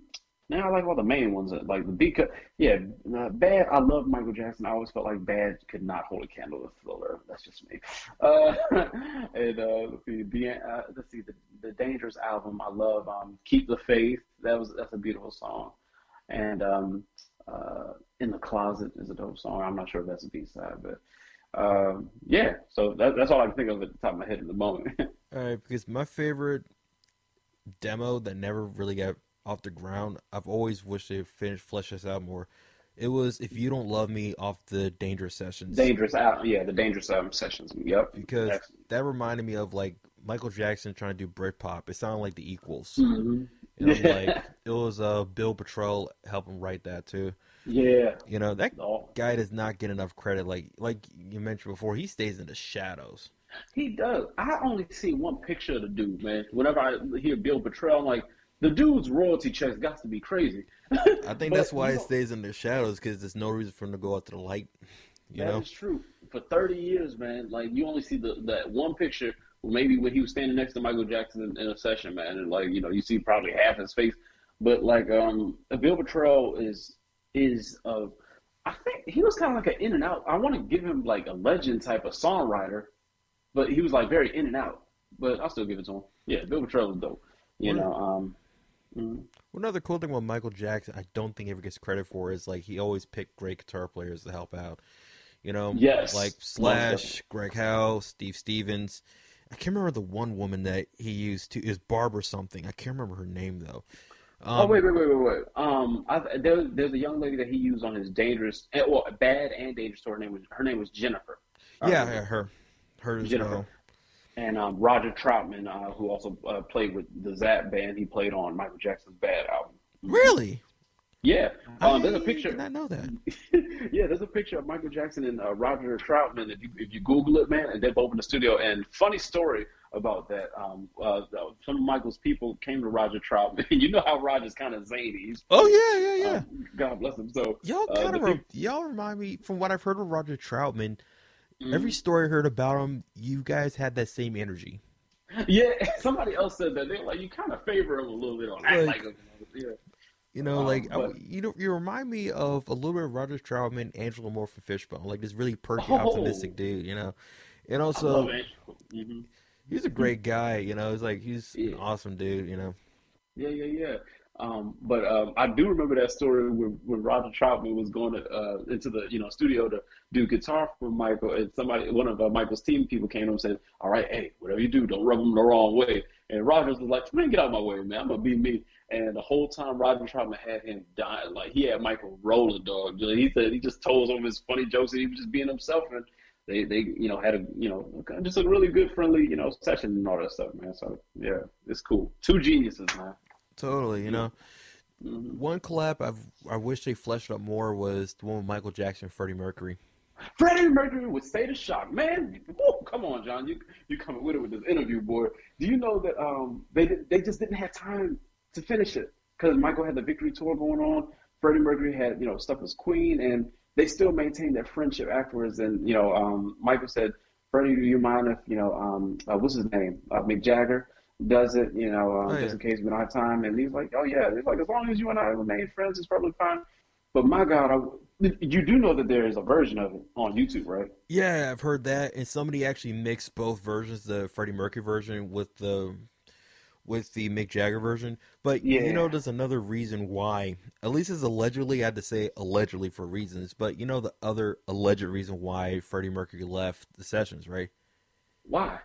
S2: Now I like all the main ones, like the B cut. Yeah, uh, Bad. I love Michael Jackson. I always felt like Bad could not hold a candle to Thriller. That's just me. Uh, and uh, let's see, the, uh, let's see, the, the Dangerous album. I love um, Keep the Faith. That was that's a beautiful song. And um, uh, In the Closet is a dope song. I'm not sure if that's a B side, but um, yeah. So that, that's all I can think of at the top of my head at the moment.
S1: All right, because my favorite demo that never really got off the ground, I've always wished they finished flesh this out more. It was "If You Don't Love Me" off the Dangerous sessions.
S2: Dangerous out, yeah, the Dangerous album sessions. Yep.
S1: because that reminded me of like Michael Jackson trying to do Britpop. It sounded like the Equals.
S2: Mhm.
S1: You know, like it was uh, Bill Bottrell helping write that too.
S2: Yeah.
S1: You know that
S2: Oh,
S1: guy does not get enough credit. Like like you mentioned before, he stays in the shadows.
S2: he does. I only see one picture of the dude, man. Whenever I hear Bill Bottrell, I'm like, the dude's royalty checks got to be crazy.
S1: I think that's why he
S2: know,
S1: stays in the shadows because there's no reason for him to go out to the light. You
S2: That
S1: know,
S2: is true. For 30 years, man, like you only see the that one picture, maybe when he was standing next to Michael Jackson in, in a session, man, and like you know you see probably half his face, but like um, Bill Bottrell is is uh, I think he was kind of like an in and out. I want to give him like a legend type of songwriter, but he was like very in and out. But I'll still give it to him. Yeah, Bill Bottrell is dope. You know, um, mm,
S1: another cool thing about Michael Jackson, I don't think he ever gets credit for is like he always picked great guitar players to help out. You know,
S2: yes,
S1: like Slash. Greg Howe, Steve Stevens. I can't remember the one woman that he used to is Barbara something. I can't remember her name though. Um,
S2: oh wait, wait, wait, wait, wait. Um, I, there, there's a young lady that he used on his dangerous, eh, well, bad and dangerous. Her name was her name was Jennifer.
S1: yeah,
S2: Um,
S1: yeah, her, her as
S2: Jennifer.
S1: well.
S2: And um, Roger Troutman, uh, who also uh, played with the Zap band. He played on Michael Jackson's Bad album.
S1: Really?
S2: Yeah, um, there's a picture.
S1: did not know that.
S2: yeah, there's a picture of Michael Jackson and uh, Roger Troutman. If you if you Google it, man, and they're both in the studio. And funny story about that. Um, uh, some of Michael's people came to Roger Troutman. you know how Roger's kind of zany. He's,
S1: Oh yeah, yeah, yeah.
S2: um, God bless him. So
S1: y'all kind of re- y'all remind me from what I've heard of Roger Troutman.
S2: Mhm.
S1: Every story I heard about him, you guys had that same energy.
S2: Yeah, somebody else said that. They're like, you kind of favor him a little bit on
S1: Like-
S2: like him. Yeah.
S1: You know,
S2: Um,
S1: like I- you know, you remind me of a little bit of Roger Troutman, Angelo Moore from Fishbone, like this really perky,
S2: Oh.
S1: optimistic dude. You know, and also
S2: love Angel. hmm
S1: he's a great guy. You know, he's like he's an awesome dude. You know,
S2: Yeah, yeah, yeah. Um, but um, I do remember that story when, when Roger Troutman was going to, uh, into the you know studio to do guitar for Michael, and somebody, one of uh, Michael's team people came to him and said, "All right, hey, whatever you do, don't rub him the wrong way." And Rogers was like, "Man, get out of my way, man. I'm gonna be me." And the whole time Roger Troutman had him dying, like he had Michael rolling, dog. He said he just told some his funny jokes, and he was just being himself, and they they you know had a you know just a really good friendly you know session and all that stuff, man. So yeah, it's cool. Two geniuses, man.
S1: Totally. You know,
S2: Mhm.
S1: one collab I've I wish they fleshed up more was the one with Michael Jackson and Freddie Mercury.
S2: Freddie Mercury with State of Shock, man. Come on, John, you you coming with it with this interview, boy. Do you know that um they they just didn't have time to finish it because Michael had the Victory tour going on. Freddie Mercury had you know stuff with Queen, and they still maintained their friendship afterwards. And you know, um, Michael said, "Freddie, do you mind if you know um uh, what's his name uh, Mick Jagger?" Does it, you know, um,
S1: Oh,
S2: just in case we don't have time? And he's like, "Oh yeah." He's like, "As long as you and I remain friends, it's probably fine." But my God, I, You do know that there is a version of it on YouTube, right?
S1: Yeah, I've heard that, and somebody actually mixed both versions, the Freddie Mercury version with the with the Mick Jagger version. But
S2: Yeah.
S1: you know, there's another reason why. At least it's allegedly. I had to say allegedly for reasons, but you know the other alleged reason why Freddie Mercury left the sessions, right?
S2: Why?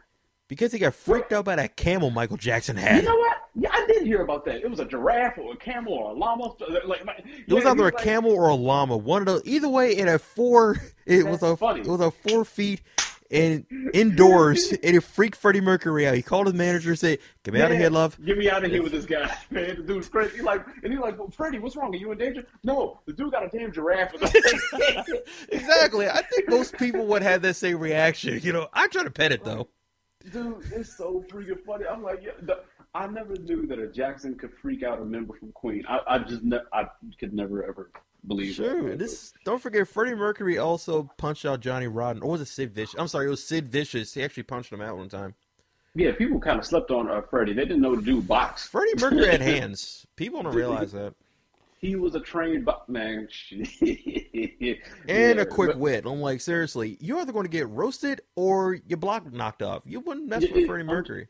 S1: Because he got freaked out by that camel Michael Jackson had.
S2: You know what? Yeah, I did hear about that. It was a giraffe or a camel or a llama. Like, my,
S1: It was
S2: yeah,
S1: either a
S2: like-
S1: camel or a llama. One of those. Either way, it had four. It was a.
S2: funny.
S1: It was a four feet and indoors. and it freaked Freddie Mercury out. He called his manager and said, "Get me out of here, love."
S2: Get me out of here with this guy, man. The dude's crazy. He like, and he's like, well, Freddie, what's wrong? Are you in danger? No, the dude got a damn giraffe.
S1: exactly. I think most people would have that same reaction. You know, I try to pet it though.
S2: Dude, it's so freaking funny. I'm like, yeah, the, I never knew that a Jackson could freak out a member from Queen. I, I just, ne- I could never ever believe that.
S1: Sure.
S2: man.
S1: This don't forget Freddie Mercury also punched out Johnny Rotten, or was it Sid Vicious? I'm sorry, it was Sid Vicious. He actually punched him out one time.
S2: Yeah, people kind of slept on uh, Freddie. They didn't know the dude box.
S1: Freddie Mercury had hands. People don't realize that.
S2: He was a trained bo- man.
S1: And
S2: Yeah,
S1: a quick wit. I'm like, seriously, you're either going to get roasted or your block knocked off. You wouldn't mess
S2: Yeah,
S1: with Freddie Mercury.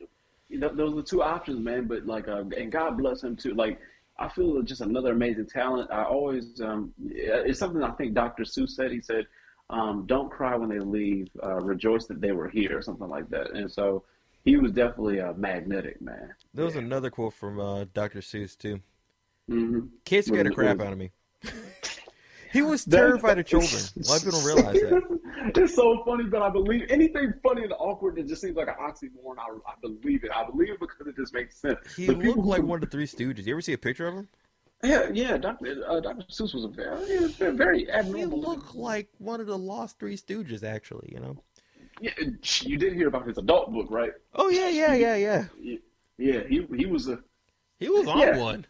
S2: You know, those are the two options, man. But like, uh, and God bless him too. Like, I feel just another amazing talent. I always, um, it's something I think Dr. Seuss said. He said, um, "Don't cry when they leave. Uh, rejoice that they were here," or something like that. And so, he was definitely a magnetic man.
S1: There was another quote from uh, Dr. Seuss too.
S2: Hmm
S1: Kids scared the crap out of me. he was terrified of children. A lot of people don't realize that.
S2: It's so funny, but I believe anything funny and awkward that just seems like an oxymoron. I, I believe it. I believe it because it just makes sense.
S1: He
S2: The
S1: looked like
S2: who-
S1: one of the Three Stooges. You ever see a picture of him?
S2: Yeah, yeah. Dr. Uh, Dr. Seuss was a very, he was a very
S1: He looked like one of the lost Three Stooges, actually. You know?
S2: Yeah, you did hear about his adult book, right?
S1: Oh yeah, yeah, yeah, yeah.
S2: Yeah, he he was a
S1: He was on
S2: Yeah.
S1: one.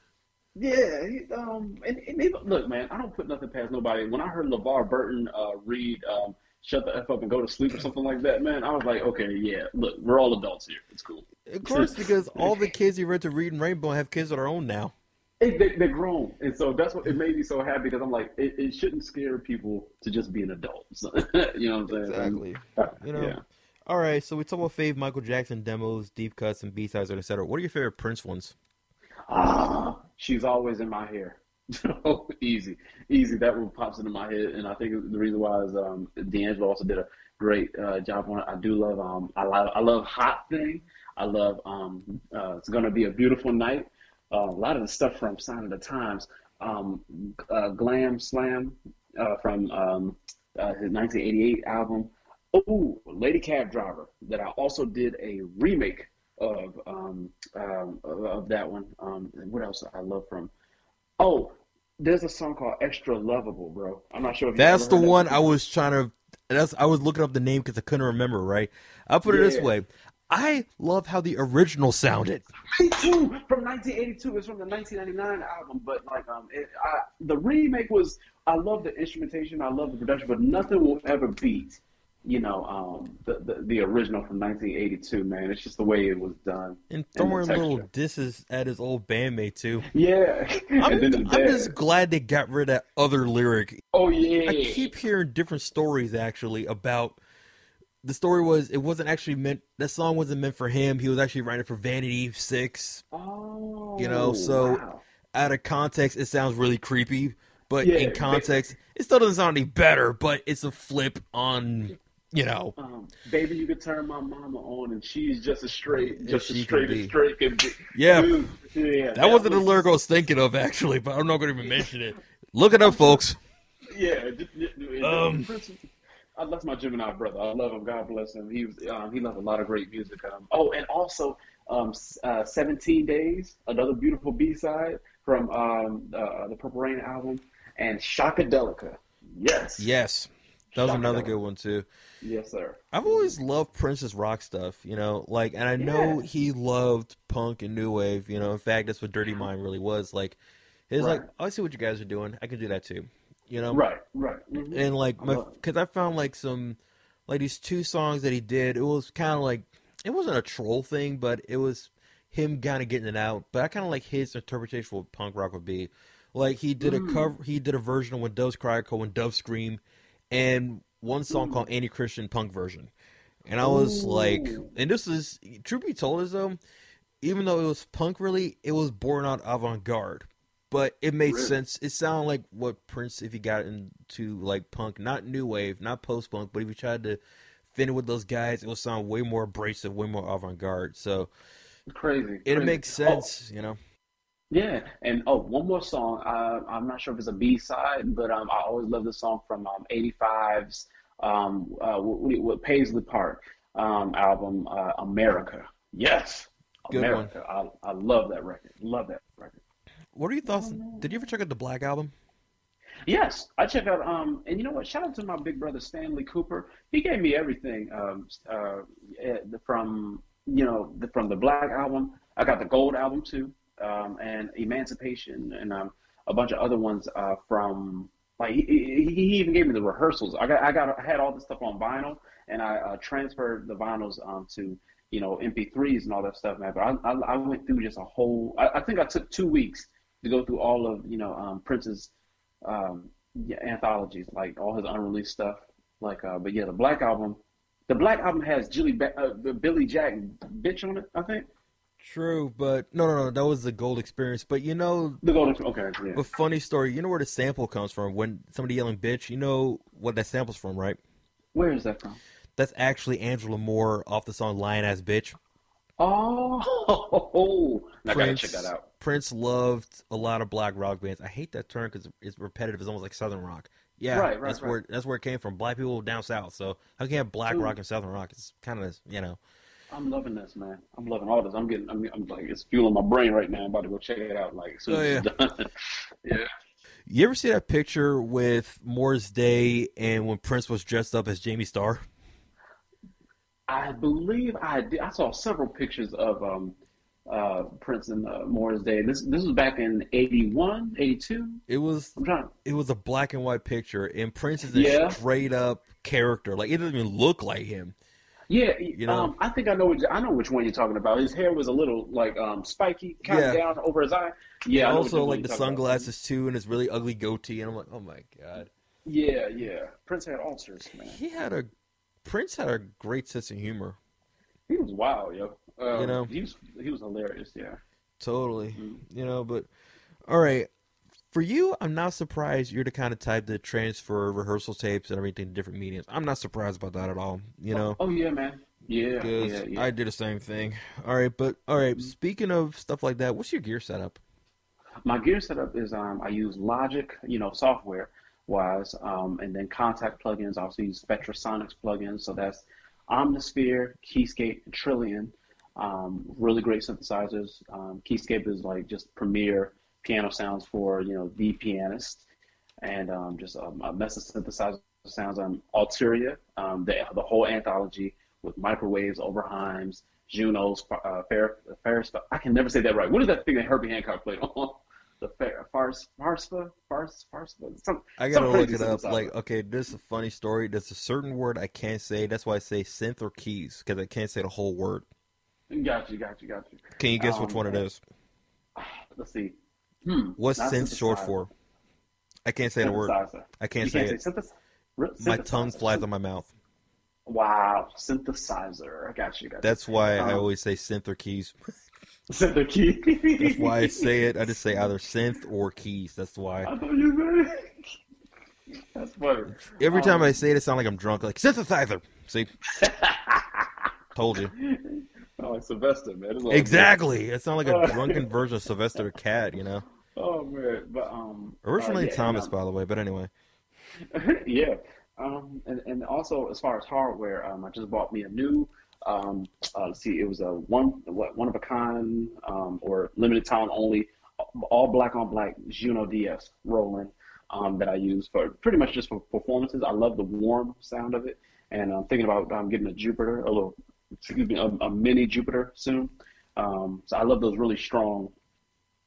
S2: Yeah. He, um, and, and even, look, man, I don't put nothing past nobody. When I heard LeVar Burton uh, read um, "Shut the f up and go to sleep" or something like that, man, I was like, okay, yeah. Look, we're all adults here. It's cool.
S1: Of course, because all the kids he read to Reading Rainbow have kids of their own now.
S2: It, they, they're grown, and so that's what it made me so happy because I'm like, it, it shouldn't scare people to just be an adult. So, you know what I'm saying?
S1: Exactly.
S2: Uh,
S1: You know.
S2: yeah.
S1: All right, so we talk about fave Michael Jackson demos, deep cuts, and B sides, etc. What are your favorite Prince ones?
S2: Ah, she's always in my hair. Easy, easy. That one pops into my head, and I think the reason why is um, D'Angelo also did a great uh, job on it. I do love um, I love I love Hot Thing. I love um, uh, It's Gonna Be a Beautiful Night. Uh, a lot of the stuff from Sign of the Times. Um, uh, Glam Slam uh, from um, uh, his 1988 album. Oh, Lady Cab Driver that I also did a remake of um, um, of that one. Um, what else I love from? Oh, there's a song called Extra Lovable, bro. I'm not sure if
S1: That's the
S2: heard that
S1: one. I was trying to. That's I was looking up the name because I couldn't remember. Right, I'll put it this way: I love how the original sounded.
S2: Me too. From 1982, it's from the 1999 album. But like, um, it, I, the remake was. I love the instrumentation. I love the production, but nothing will ever beat, you know, um, the the, the original from 1982. Man, it's just the way it was done.
S1: And throwing little disses at his old bandmate too.
S2: Yeah.
S1: I'm,
S2: and
S1: I'm just glad they got rid of that other lyric.
S2: Oh yeah.
S1: I keep hearing different stories actually about the story was it wasn't actually meant that song wasn't meant for him. He was actually writing for Vanity Six.
S2: Oh.
S1: You know, so-
S2: wow.
S1: Out of context, it sounds really creepy, but
S2: Yeah,
S1: in context, it still doesn't sound any better. But it's a flip on, you know,
S2: Um, baby, you could turn my mama on, and she's just as straight, just as straight as straight can be.
S1: Yeah.
S2: Dude, yeah.
S1: that wasn't the
S2: was-
S1: lyric I was thinking of actually, but I'm not going to even mention it. Look it up, folks.
S2: Yeah.
S1: Um,
S2: I love my Gemini brother. I love him. God bless him. He was, um, he loved a lot of great music. Um, oh, and also, um, uh, 17 Days, another beautiful B side from um, uh, the Purple Rain album, and Shockadelica. Yes.
S1: Yes, that was another good one too.
S2: Yes, sir.
S1: I've always loved Prince's rock stuff, you know, like, and I know
S2: Yeah.
S1: he loved punk and new wave, you know. In fact, that's what Dirty Mind really was. Like, it's like, oh, I see what you guys are doing. I can do that too, you know.
S2: Right, right. Mhm.
S1: And like, my, because I found like some, like these two songs that he did. It was kind of like, it wasn't a troll thing, but it was him kind of getting it out. But I kind of like his interpretation of what punk rock would be. Like he did a cover, he did a version of When Doves Cry called When Doves Scream, and one song called hmm. Anti Christian Punk version. And I was like, and this is truth be told, is though, even though it was punk, really, it was born out avant garde, but it made
S2: Really?
S1: sense. It sounded like what Prince, if he got into like punk, not new wave, not post punk, but if he tried to fit in with those guys, it would sound way more abrasive, way more avant garde. So
S2: Crazy.
S1: it
S2: crazy.
S1: makes
S2: Oh,
S1: sense, you know.
S2: Yeah, and oh, one more song. Uh, I'm not sure if it's a B side, but um, I always love the song from um, 85's um, uh, what, what Paisley Park um, album, uh, America. Yes,
S1: Good one.
S2: America. I, I love that record. Love that record.
S1: What are your thoughts? Did you ever check out the Black album?
S2: Yes, I check out. Um, and you know what? Shout out to my big brother Stanley Cooper. He gave me everything. Um, uh, eh, from you know the, from the Black album. I got the Gold album too, um, and Emancipation, and um, a bunch of other ones uh, from. Like he, he, even gave me the rehearsals. I got I got I had all this stuff on vinyl, and I uh, transferred the vinyls um, to you know MP3s and all that stuff, man. But I I, I went through just a whole. I, I think I took two weeks to go through all of you know um, Prince's um, yeah, anthologies, like all his unreleased stuff. Like, uh, but yeah, the Black album, the Black album has Jilly uh, Billy Jack bitch on it, I think.
S1: True, but no, no, no. That was the gold experience. But you know,
S2: The Golden, okay, yeah.
S1: a funny story. You know where the sample comes from? When somebody yelling "bitch," you know what that sample's from, right?
S2: Where is that from?
S1: That's actually Angelo Moore off the song "Lion Ass Bitch."
S2: Oh, I gotta
S1: Prince,
S2: check that out.
S1: Prince loved a lot of black rock bands. I hate that term because it's repetitive. It's almost like southern rock. Yeah,
S2: Right, right,
S1: that's
S2: right.
S1: where that's where it came from. Black people down south. So how can you have black
S2: Ooh.
S1: rock and southern rock? It's kind of you know.
S2: I'm loving this, man. I'm loving all this. I'm getting, I'm, I'm like, it's fueling my brain right now. I'm about to go check it out, like, as soon
S1: Oh,
S2: as it's done. yeah.
S1: You ever see that picture with Morris Day and when Prince was dressed up as Jamie Starr?
S2: I believe I did. I saw several pictures of um, uh, Prince and uh, Morris Day. This this was back in 81, 82.
S1: It was
S2: I'm trying.
S1: it was a black and white picture, and Prince is a
S2: Yeah.
S1: straight up character. Like it doesn't even look like him.
S2: Yeah,
S1: You know?
S2: um, I think I know. Which, I know which one you're talking about. His hair was a little like um, spiky, kind of down over his eye. Yeah,
S1: and also like the
S2: talking about.
S1: sunglasses too, and his really ugly goatee. And I'm like, oh my god,
S2: Yeah, yeah. Prince had ulcers, man.
S1: he had a Prince had a great sense of humor.
S2: He was wild, yo. Um,
S1: You know?
S2: he was he was hilarious. Yeah.
S1: Totally,
S2: Mhm.
S1: you know. But all right, for you, I'm not surprised. You're the kind of type that transfer rehearsal tapes and everything to different mediums. I'm not surprised about that at all. You know.
S2: Oh yeah, man. Yeah, yeah, yeah.
S1: I did the same thing. All right, but all right.
S2: Mhm.
S1: Speaking of stuff like that, what's your gear setup?
S2: My gear setup is um, I use Logic, you know, software wise, um, and then Kontakt plugins. I also use Spectrasonics plugins. So that's Omnisphere, Keyscape, and Trilian. Um, really great synthesizers. Um, Keyscape is like just premier piano sounds for you know the pianist, and um, just um, a mess of synthesizer sounds on Arturia, um, the the whole anthology with microwaves, Oberheims, Junos, uh, Fer- Ferris. I can never say that right. What is that thing that Herbie Hancock played on? The Fer- Fars, Farspa, Fars, Farspa. Some,
S1: I gotta look it up. Like, okay, this is a funny story. There's a certain word I can't say. That's why I say synth or keys because I can't say the whole word.
S2: Got you, got you, got you.
S1: Can you guess which
S2: Um,
S1: one it is?
S2: Let's see. Hmm.
S1: What's synth short for? I can't say the word. I can't
S2: You
S1: say
S2: can't
S1: it.
S2: say synthesizer.
S1: My tongue flies on my mouth.
S2: Wow, synthesizer. I got you, got you.
S1: That's why I
S2: Um,
S1: always say synth or keys.
S2: Synth key.
S1: That's why I say it. I just say either synth or keys. That's why.
S2: I thought you said. That's funny.
S1: Every time
S2: Um,
S1: I say it, it sounds like I'm drunk. Like synthesizer. See, told you.
S2: Oh, like Sylvester, man. It's
S1: Exactly. It sounds like a drunken version of Sylvester the Cat. You know.
S2: Oh man, but um.
S1: Originally
S2: uh, yeah,
S1: Thomas, by the way. But anyway.
S2: um, yeah. Um, and, and also as far as hardware, um, I just bought me a new. Um, uh, let's see, it was a one what one of a kind um, or limited time only, all black on black Juno DS Roland um, that I use for pretty much just for performances. I love the warm sound of it, and I'm thinking about um, getting a Jupiter, a little excuse me, a, a mini Jupiter soon. Um, so I love those really strong,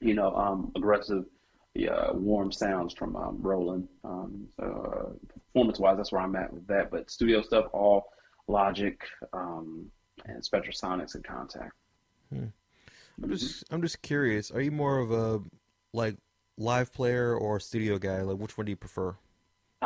S2: you know, um, aggressive, yeah, warm sounds from um, Roland. Um, so uh, performance-wise, that's where I'm at with that. But studio stuff, all Logic um, and Spectrasonics and Kontakt.
S1: I'm just I'm just curious. Are you more of a like live player or studio guy? Like, which one do you prefer?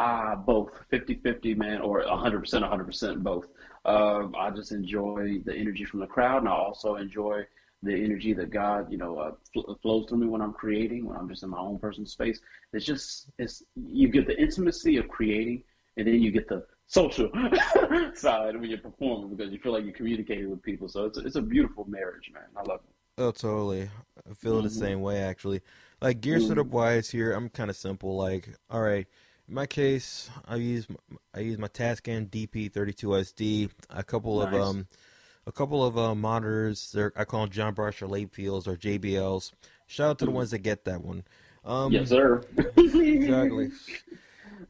S2: Ah, both 50-50, man, or 100%, 100% both. Um, I just enjoy the energy from the crowd, and I also enjoy the energy that God, you know, uh, fl- flows through me when I'm creating, when I'm just in my own personal space. It's just, it's you get the intimacy of creating, and then you get the social side when you're performing because you feel like you're communicating with people. So it's a, it's a beautiful marriage, man. I love it.
S1: Oh, totally. I feel mm-hmm. the same way actually. Like gear mm-hmm. setup wise here, I'm kind of simple. Like, all right, in my case, I use I use my Tascam DP32SD, a couple nice. of um, a couple of uh, monitors. They're, I call them John Bradshaw Layfields or JBLs. Shout out to the mm. ones that get that one.
S2: Um, yes, sir.
S1: exactly.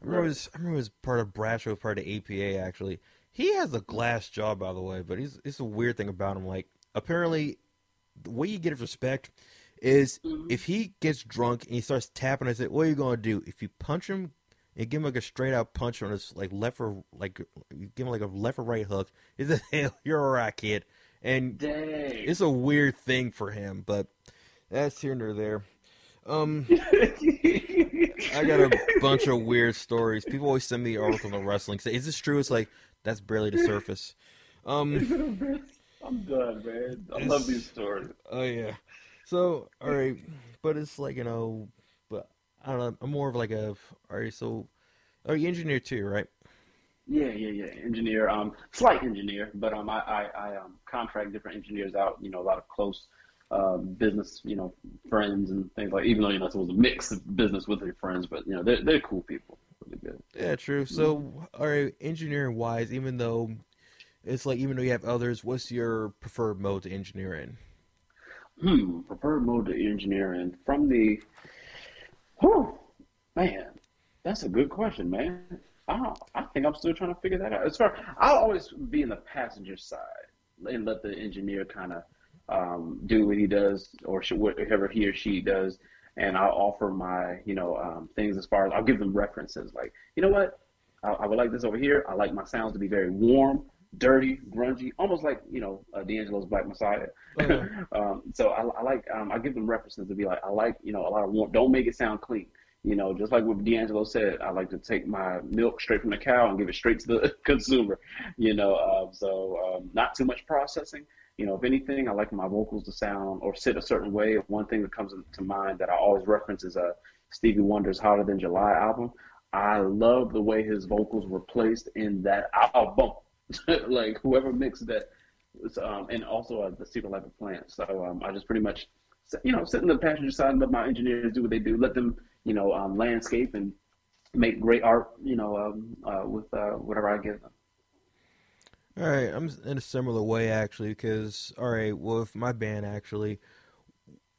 S1: I remember, was, I remember was part of Bradshaw, part of APA actually. He has a glass jaw, by the way, but he's it's a weird thing about him. Like apparently, the way you get his respect is mm-hmm. if he gets drunk and he starts tapping. I said, "What are you gonna do? If you punch him, and give him like a straight out punch on his like left or like give him like a left or right hook. He said, "Hell, you're a kid," and
S2: Dang.
S1: it's a weird thing for him, but that's here and there. Um, I got a bunch of weird stories. People always send me articles on wrestling. Say, "Is this true?" It's like that's barely the surface.
S2: Um, I'm done, man. I love these stories.
S1: Oh yeah. So all right, but it's like you know, I don't know. I'm more of like a. All right, so are you engineer too, right?
S2: Yeah, yeah, yeah. Engineer, um, slight engineer, but um, I, I, I um, contract different engineers out. You know, a lot of close um, business, you know, friends and things like. Even though you know it was a mix of business with your friends, but you know they're they're cool people, really good.
S1: Yeah, true. So, mm-hmm. all right, engineering wise, even though it's like even though you have others, what's your preferred mode to engineer in?
S2: Hmm, preferred mode to engineer in from the. Whew, man, that's a good question, man. I I think I'm still trying to figure that out. As far I'll always be in the passenger side and let the engineer kind of um, do what he does or whatever he or she does, and I'll offer my you know um, things as far as I'll give them references like you know what I, I, would like this over here. I like my sounds to be very warm, dirty, grungy, almost like you know uh, D'Angelo's Black Messiah. Mm-hmm. um, so I, I like um, I give them references to be like I like you know a lot of warm. Don't make it sound clean. You know, just like what D'Angelo said, I like to take my milk straight from the cow and give it straight to the consumer. You know, uh, so um, not too much processing. You know, if anything, I like my vocals to sound or sit a certain way. One thing that comes to mind that I always reference is uh, Stevie Wonder's "Hotter Than July" album. I love the way his vocals were placed in that album. like whoever mixed that, um, and also uh, the Secret Life of Plants. So um, I just pretty much, you know, sit in the passenger side and let my engineers do what they do. Let them you know, um, landscape and make great art, you know, um, uh, with uh, whatever I give them.
S1: All right, I'm in a similar way actually, because all right, well, with my band actually,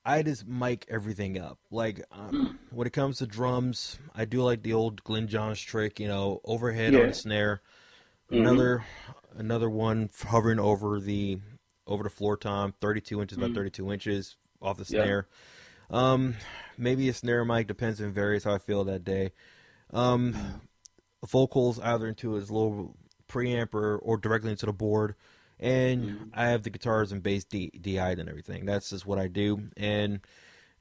S1: I just mic everything up. Like um, mm. when it comes to drums, I do like the old Glyn Johns trick, you know, overhead yeah. on the snare. Mm-hmm. Another another one hovering over the over the floor tom, 32 inches mm-hmm. by 32 inches off the snare. Yeah. Um, maybe a snare mic depends on varies how I feel that day. Um, vocals either into his low preamp or, or directly into the board, and mm-hmm. I have the guitars and bass D, DI'd and everything. That's just what I do, and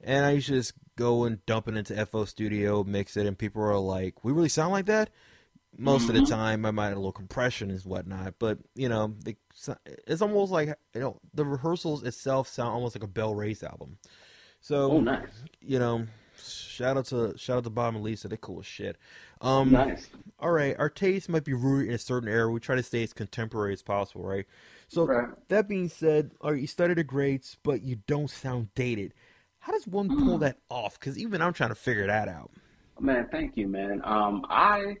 S1: and I usually just go and dump it into FL Studio, mix it, and people are like, "We really sound like that." Most mm-hmm. of the mm-hmm. time, I might have a little compression and whatnot, but you know, it's almost like you know the rehearsals itself sound almost like a BellRays album. So,
S2: oh, nice.
S1: You know, shout out to shout out to Bob and Lisa. They're cool as shit. Um,
S2: nice.
S1: All right, our taste might be rooted in a certain era. We try to stay as contemporary as possible, right? So right. that being said, all right, you studied the greats, but you don't sound dated. How does one pull mm. that off? Because even I'm trying to figure that out.
S2: Man, thank you, man. Um, I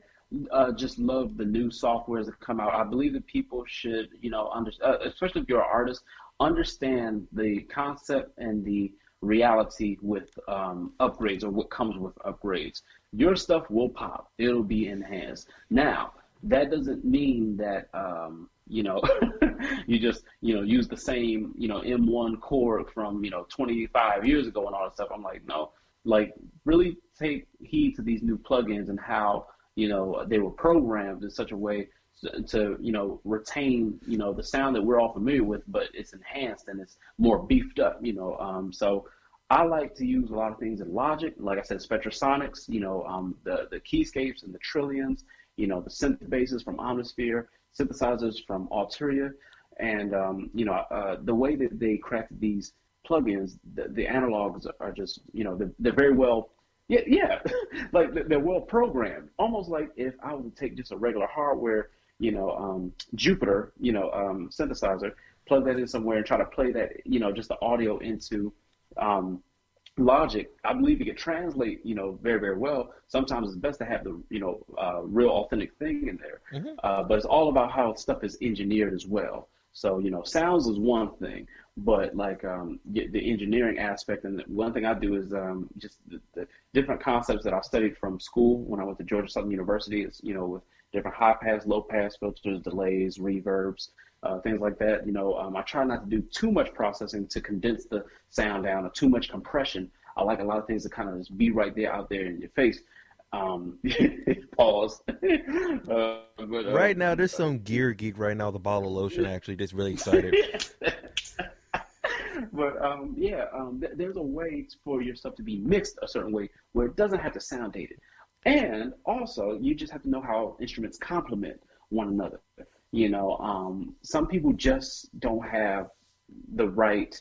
S2: uh, just love the new softwares that come out. I believe that people should, you know, under, uh, especially if you're an artist, understand the concept and the reality with um, upgrades or what comes with upgrades. Your stuff will pop. It'll be enhanced. Now, that doesn't mean that um, you know you just you know use the same you know M1 Korg from you know 25 years ago and all that stuff. I'm like no, like really take heed to these new plugins and how you know they were programmed in such a way to you know retain you know the sound that we're all familiar with, but it's enhanced and it's more beefed up. You know, um, so I like to use a lot of things in Logic, like I said, Spectrasonics, you know, um, the the keyscapes and the Trilians, you know, the synth bases from Omnisphere, synthesizers from Arturia, and um, you know, uh, the way that they crafted these plugins, the, the analogs are just, you know, they're, they're very well yeah, yeah. like they're well programmed. Almost like if I would take just a regular hardware, you know, um, Jupiter, you know, um, synthesizer, plug that in somewhere and try to play that, you know, just the audio into um, Logic. I believe it could translate, you know, very, very well. Sometimes it's best to have the, you know, uh, real authentic thing in there. Mm-hmm. Uh, but it's all about how stuff is engineered as well. So, you know, sounds is one thing, but like um, the engineering aspect, and one thing I do is um, just the, the, different concepts that I studied from school when I went to Georgia Southern University. Is you know with different high pass, low pass filters, delays, reverbs, uh, things like that. You know, um, I try not to do too much processing to condense the sound down, or too much compression. I like a lot of things to kind of just be right there out there in your face. Um, pause. uh,
S1: but, uh, right now, there's some gear geek right now. The bottle of lotion actually just really excited.
S2: but um, yeah, um, th- there's a way for your stuff to be mixed a certain way where it doesn't have to sound dated, and also you just have to know how instruments complement one another. You know, um, some people just don't have the right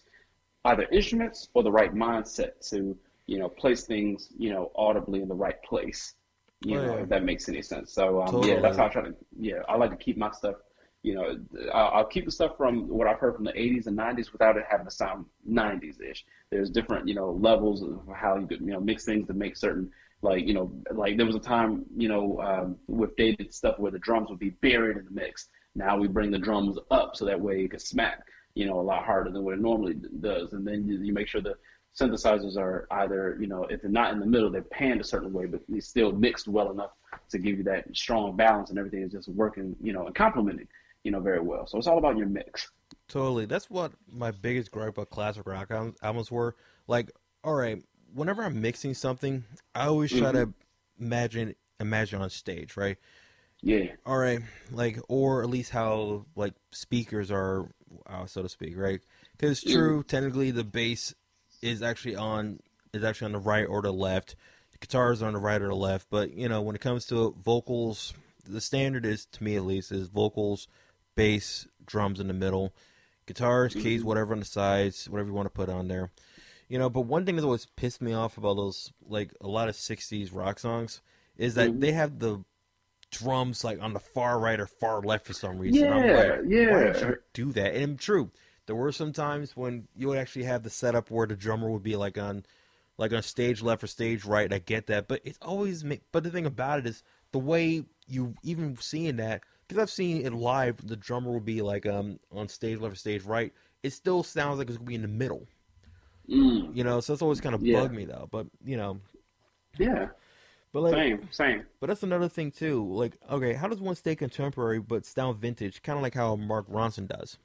S2: either instruments or the right mindset to you know, place things, you know, audibly in the right place. You know, if that makes any sense. So um, totally. yeah, that's how I try to. Yeah, I like to keep my stuff. You know, I'll, keep the stuff from what I've heard from the '80s and '90s without it having to sound '90s-ish. There's different, you know, levels of how you could, you know, mix things to make certain like you know like there was a time you know um, with dated stuff where the drums would be buried in the mix. Now we bring the drums up so that way it can smack you know a lot harder than what it normally does. And then you, you make sure the synthesizers are either, you know, if they're not in the middle, they're panned a certain way, but it's still mixed well enough to give you that strong balance and everything is just working, you know, and complementing, you know, very well. So it's all about your mix.
S1: Totally. That's what my biggest gripe about classic rock albums were. Like, all right, whenever I'm mixing something, I always try mm-hmm. to imagine imagine on stage, right?
S2: Yeah.
S1: All right, like, or at least how like speakers are, uh, so to speak, right? Because true, mm. technically the bass is actually on is actually on the right or the left. The guitars are on the right or the left. But you know, when it comes to vocals, the standard is to me at least is vocals, bass, drums in the middle, guitars, keys, mm-hmm. whatever on the sides, whatever you want to put on there. You know, but one thing that's always pissed me off about those like a lot of '60s rock songs is that mm-hmm. they have the drums like on the far right or far left for some reason.
S2: Yeah, like, yeah.
S1: Why did you do that? And true, there were some times when you would actually have the setup where the drummer would be like on, like on stage left or stage right. I get that, but it's always. But the thing about it is the way you even seeing that because I've seen it live. The drummer will be like um on stage left or stage right. It still sounds like it's gonna be in the middle.
S2: Mm.
S1: You know, so that's always kind of yeah. bugged me though. But you know,
S2: yeah. But like, same, same.
S1: But that's another thing too. Like, okay, how does one stay contemporary but sound vintage? Kind of like how Mark Ronson does.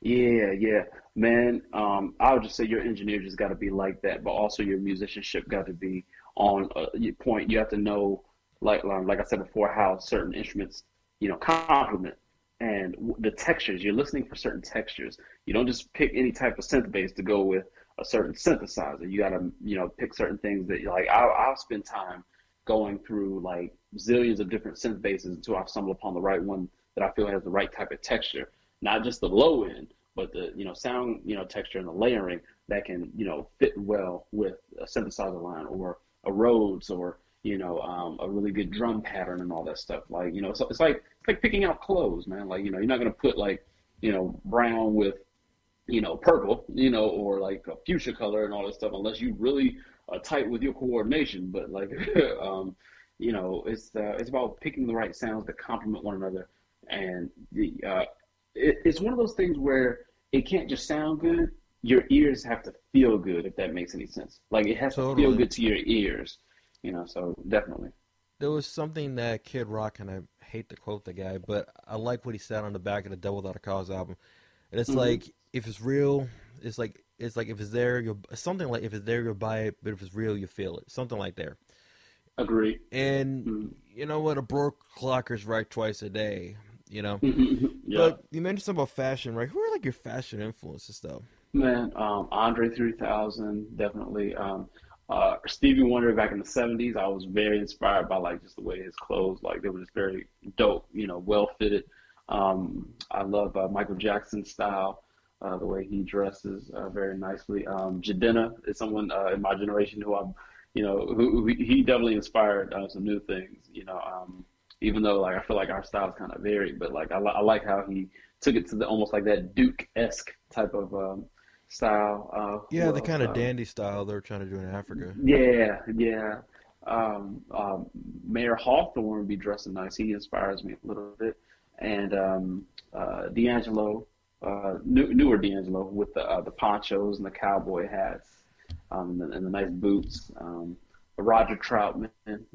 S2: Yeah, yeah, man. Um, I would just say your engineer just got to be like that, but also your musicianship got to be on a point. You have to know, like, um, like I said before, how certain instruments, you know, complement and the textures. You're listening for certain textures. You don't just pick any type of synth bass to go with a certain synthesizer. You got to, you know, pick certain things that you like. I'll, I'll spend time going through like zillions of different synth bases until I stumble upon the right one that I feel has the right type of texture not just the low end, but the you know sound you know texture and the layering that can you know fit well with a synthesizer line or a Rhodes or you know um, a really good drum pattern and all that stuff. Like you know, so it's like it's like picking out clothes, man. Like you know, you're not gonna put like you know brown with you know purple, you know, or like a fuchsia color and all that stuff unless you really are tight with your coordination. But like um, you know, it's uh, it's about picking the right sounds that complement one another and the uh, it, it's one of those things where it can't just sound good. Your ears have to feel good, if that makes any sense. Like it has totally. to feel good to your ears, you know. So definitely.
S1: There was something that Kid Rock, and I hate to quote the guy, but I like what he said on the back of the Devil Without a Cause album. And it's mm-hmm. like if it's real, it's like it's like if it's there, you'll something like if it's there, you'll buy it. But if it's real, you feel it. Something like there.
S2: Agree.
S1: And mm-hmm. you know what? A broke clocker's right twice a day you know. yeah. But you mentioned something about fashion, right? Who are like your fashion influences, though?
S2: Man, um, Andre 3000, definitely. Um, uh, Stevie Wonder back in the 70s, I was very inspired by like just the way his clothes, like they were just very dope, you know, well fitted. Um, I love uh, Michael Jackson's style, uh, the way he dresses uh, very nicely. Um, Jidenna is someone uh, in my generation who I'm, you know, who, who he definitely inspired uh, some new things, you know. Um, even though like I feel like our styles kind of varied, but like I, li- I like how he took it to the almost like that Duke esque type of um, style. Uh,
S1: Yeah,
S2: who
S1: the kind of
S2: Um,
S1: dandy style they're trying to do in Africa.
S2: yeah, yeah. Um, um, Mayer Hawthorne would be dressing nice. He inspires me a little bit. And um, uh, D'Angelo, uh, new, newer D'Angelo with the uh, the ponchos and the cowboy hats um, and, the, and the nice boots. Um, Roger Troutman,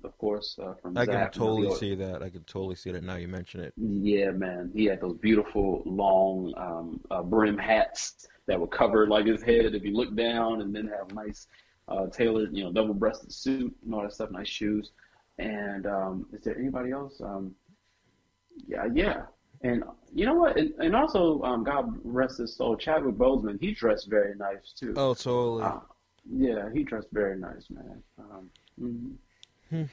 S2: of course, uh, from
S1: I can totally see that. I can totally see that now you mention it.
S2: Yeah, man. He had those beautiful long um, uh, brim hats that would cover like his head if you look down, and then have nice uh, tailored, you know, double-breasted suit and all that stuff, nice shoes. And um, is there anybody else? Um, yeah, yeah. And you know what? And, and also, um, God rest his soul, Chadwick Boseman. He dressed very nice too.
S1: Oh, totally.
S2: Uh, yeah, he dressed very nice, man. Um, mhm.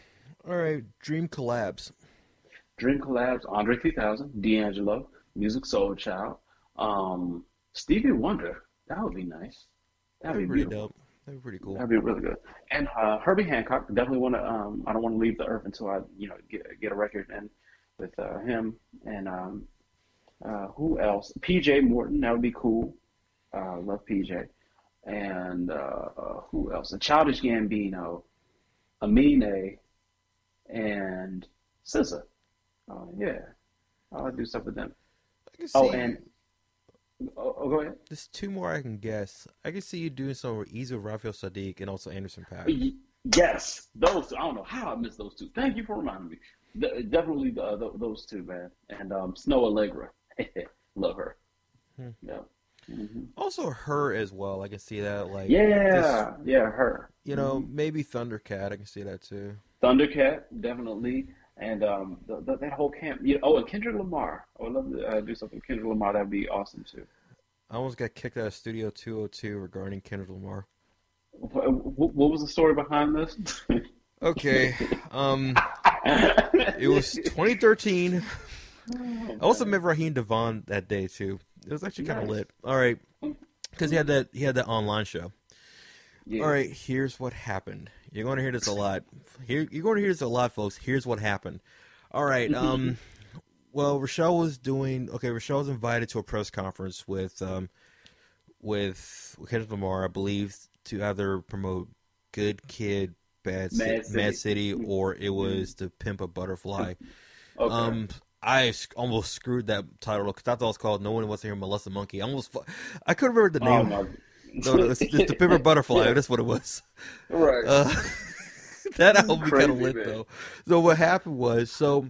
S1: All right, Dream collabs.
S2: Dream collabs, Andre 3000, D'Angelo, Musiq Soulchild, um, Stevie Wonder. That would be nice. That'd
S1: That'd
S2: be
S1: be pretty
S2: beautiful.
S1: dope. That'd be pretty cool.
S2: That'd be really good. And uh, Herbie Hancock. Definitely want to. Um, I don't want to leave the earth until I, you know, get get a record in with uh, him. And um, uh, who else? PJ Morton. That would be cool. Uh, love PJ. And uh, who else? A Childish Gambino, Amine, and SZA. Oh yeah, I'll do stuff with them.
S1: I can see.
S2: Oh, and oh, oh, go ahead.
S1: there's two more I can guess. I can see you doing some with easy with Raphael Saadiq and also Anderson .Paak.
S2: Y- Yes, those two. I don't know how I missed those two. Thank you for reminding me. De- definitely uh, th- those two, man. And um, Snoh Aalegra, love her.
S1: Hmm.
S2: Yeah. hmm
S1: Also her as well. I can see that. Like
S2: Yeah, yeah, her.
S1: you know, maybe Thundercat. I can see that too.
S2: Thundercat, definitely. And um, the, the, that whole camp. Yeah, oh, and Kendrick Lamar. I would love to uh, do something with Kendrick Lamar. That'd be awesome too.
S1: I almost got kicked out of Studio 202 regarding Kendrick Lamar.
S2: What, what was the story behind this?
S1: Okay, um, it was 2013. I also met Raheem DeVaugh that day too. It was actually kind of
S2: Nice.
S1: lit. All right, because he had that he had that online show.
S2: Yeah.
S1: All right, here's what happened. You're going to hear this a lot. Here, you're going to hear this a lot, folks. Here's what happened. All right. Um, well, Rochelle was doing okay. Rochelle was invited to a press conference with um, with Kendrick Lamar, I believe, to either promote "Good Kid, Bad City,
S2: Mad City.
S1: Mad City or it was to Pimp a Butterfly.
S2: Okay.
S1: Um, I almost screwed that title because I thought it was called "No One Wants to Hear Molest a Monkey." I almost, I couldn't remember the
S2: oh
S1: name.
S2: my.
S1: No, no, it's, it's the a Butterfly.
S2: Yeah.
S1: That's what it was.
S2: Right.
S1: Uh, that album kind of lit
S2: man.
S1: though. So what happened was, so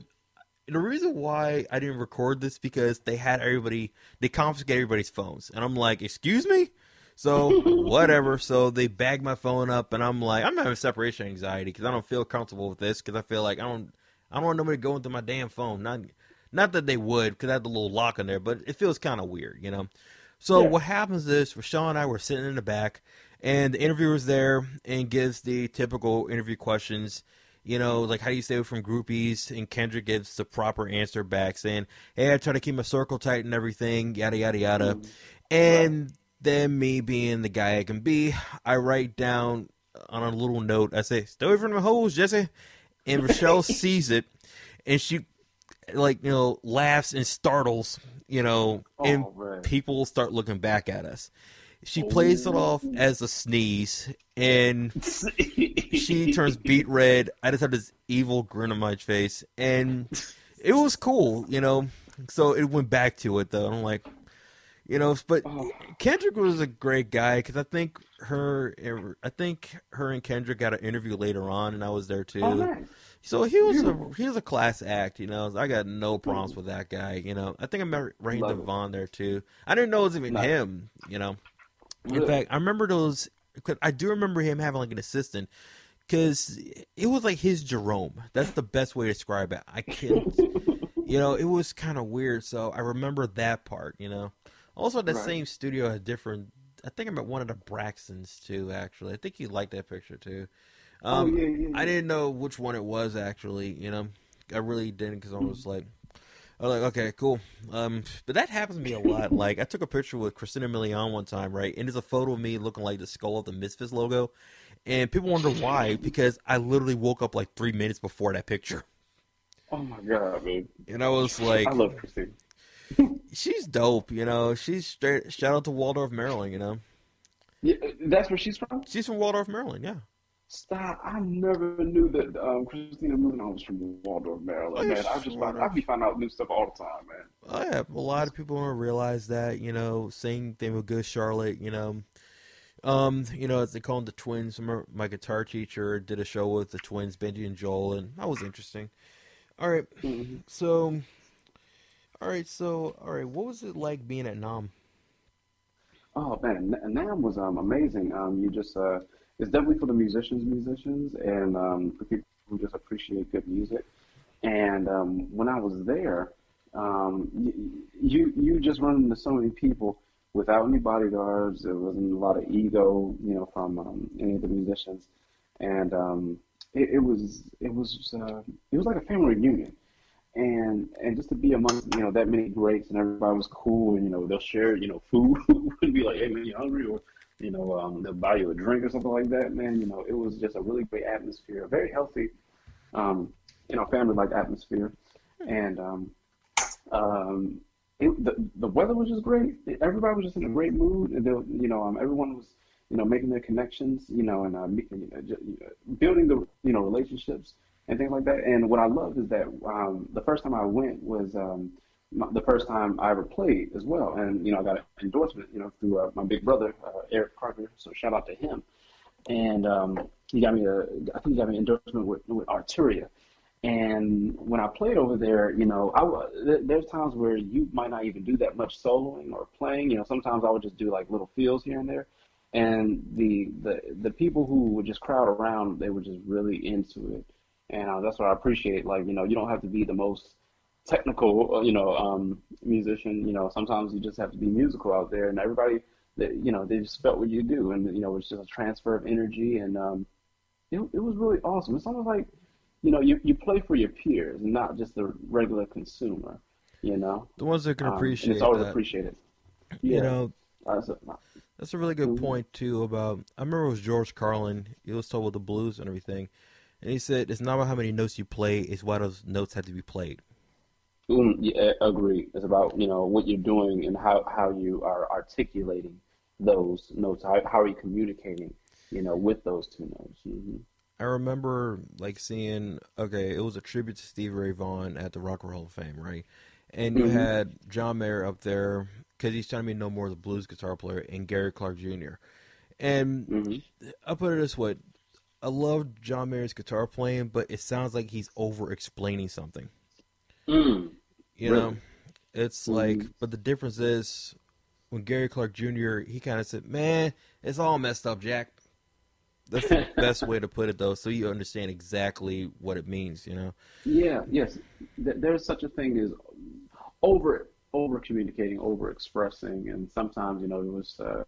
S1: the reason why I didn't record this because they had everybody, they confiscated everybody's phones, and I'm like, excuse me. So whatever. So they bagged my phone up, and I'm like, I'm having separation anxiety because I don't feel comfortable with this because I feel like I don't, I don't want nobody going through my damn phone. Not, not that they would because I had the little lock on there, but it feels kind of weird, you know. So
S2: Yeah.
S1: what happens is, Rashawn and I were sitting in the back, and the interviewer's there and gives the typical interview questions. You know, like how do you stay away from groupies? And Kendrick gives the proper answer back, saying, "Hey, I try to keep my circle tight and everything, yada yada yada." Mm-hmm. And then me being the guy I can be, I write down on a little note. I say, "Stay away from the hoes, Jesse." And Rochelle sees it, and she like you know laughs and startles you know and
S2: Oh, man.
S1: people start looking back at us she oh, plays it off as a sneeze and she turns beet red i just have this evil grin on my face and it was cool you know so it went back to it though i'm like you know but
S2: Oh.
S1: kendrick was a great guy because i think her er, i think her and kendrick got an interview later on and i was there too
S2: Oh, nice.
S1: So he was a he was a class act, you know. I got no problems with that guy, you know. I think I met Rain
S2: Love it.
S1: DeVaugh there too. I didn't know it was even
S2: Nice.
S1: him, you know. In
S2: Really?
S1: fact, I remember those. I do remember him having like an assistant because it was like his Jerome. That's the best way to describe it. I can't, you know, it was kind of weird. So I remember that part, you know. Also, that
S2: Right.
S1: same studio had different I think I met one of the Braxtons too. Actually, I think he liked that picture too.
S2: Oh,
S1: Um,
S2: yeah, yeah,
S1: I didn't know which one it was actually. You know, I really didn't because I was like, I was like, okay, cool. Um, but that happens to me a lot. like, I took a picture with Christina Milian one time, right? And there's a photo of me looking like the skull of the Misfits logo, and people wonder why because I literally woke up like three minutes before that picture,
S2: Oh my god, man!
S1: and I was like,
S2: I love Christina.
S1: she's dope. You know, she's straight. Shout out to Waldorf, Maryland. You know,
S2: Yeah, that's where she's from.
S1: she's from Waldorf, Maryland. Yeah.
S2: Stop! I never knew that um, Christina Milian was from Waldorf, Maryland.
S1: Oh,
S2: man, I just find, I be finding out new stuff all the time, man.
S1: Oh, yeah, a lot of people don't realize that. You know, same thing with Good Charlotte. You know, um, you know, as they call them the twins. Remember my guitar teacher did a show with the twins, Benji and Joel, and that was interesting. All right,
S2: Mm-hmm.
S1: so, all right, so, all right, what was it like being at NAMM?
S2: Oh man, NAMM was um amazing. Um, you just uh, it's definitely for the musicians, musicians, and um, for people who just appreciate good music. And um, when I was there, um, you, you just run into so many people without any bodyguards. There wasn't a lot of ego, you know, from um, any of the musicians, and um, it, it was it was uh, it was like a family reunion and and just to be among you know that many greats and everybody was cool and you know they'll share you know food and be like hey man you hungry or you know um, they'll buy you a drink or something like that man you know it was just a really great atmosphere a very healthy um, you know family like atmosphere. And um, um, it, the the weather was just great. Everybody was just in a great mood. And they, you know um, everyone was you know making their connections you know and uh, you know, ju- you know, building the you know relationships and things like that. And what I love is that um, the first time I went was um, the first time I ever played as well. And you know, I got an endorsement, you know, through uh, my big brother uh, Eric Carter. So shout out to him. And um, he got me a, I think he got me an endorsement with, with Arturia. And when I played over there, you know, I there's times where you might not even do that much soloing or playing. You know, sometimes I would just do like little fills here and there. And the the the people who would just crowd around, they were just really into it and uh, that's what I appreciate. Like you know, you don't have to be the most technical, uh, you know, um, musician. You know, sometimes you just have to be musical out there, and everybody, that you know, they just felt what you do, and you know, it's just a transfer of energy, and um, it it was really awesome. It's almost like, you know, you you play for your peers, and not just the regular consumer. You know,
S1: The ones that can
S2: um,
S1: appreciate
S2: it's always
S1: that.
S2: appreciated.
S1: You know,
S2: Uh, so-
S1: That's a really good
S2: Mhm.
S1: point too. About I remember it was George Carlin. He was told with the blues and everything, and he said it's not about how many notes you play; it's why those notes have to be played.
S2: Mm, yeah, agree. It's about, you know, what you're doing and how, how you are articulating those notes. How, how are you communicating, you know, with those two notes? hmm
S1: I remember like seeing okay, it was a tribute to Steve Ray Vaughan at the Rock and Roll Hall of Fame, right? And you
S2: Mhm.
S1: had John Mayer up there because he's trying to be no more the blues guitar player, and Gary Clark Jr. And
S2: hmm
S1: I'll put it this way: I love John Mayer's guitar playing, but it sounds like he's over explaining something.
S2: Mm.
S1: You
S2: Really?
S1: know, it's
S2: Mhm.
S1: like, but the difference is when Gary Clark Jr. he kind of said, "Man, it's all messed up, Jack." That's the best way to put it, though, so you understand exactly what it means. You know,
S2: Yeah, yes. There's such a thing as over over communicating, over expressing, and sometimes you know it was. Uh,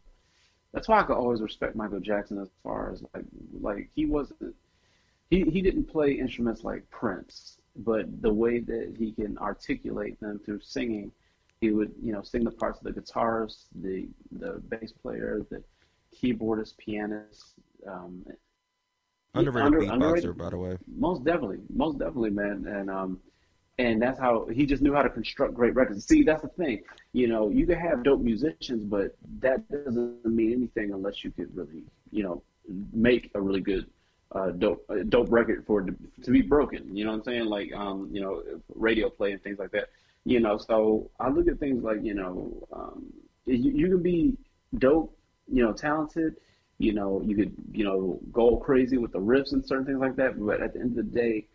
S2: that's why I could always respect Michael Jackson as far as like like he wasn't he he didn't play instruments like Prince, but the way that he can articulate them through singing, he would you know sing the parts of the guitarist, the the bass player, the keyboardist, pianist. Um,
S1: underrated
S2: under-
S1: beatboxer,
S2: underrated-
S1: by the way.
S2: most definitely, most definitely, man. And um, and that's how he just knew how to construct great records. See, that's the thing. You know, you can have dope musicians, but that doesn't mean anything unless you could really, you know, make a really good uh, dope uh, dope record for it to, to be broken. You know what I'm saying? Like um, you know, radio play and things like that. You know, so I look at things like you know, um, you, you can be dope, you know, talented. You know, you could you know go crazy with the riffs and certain things like that. But at the end of the day,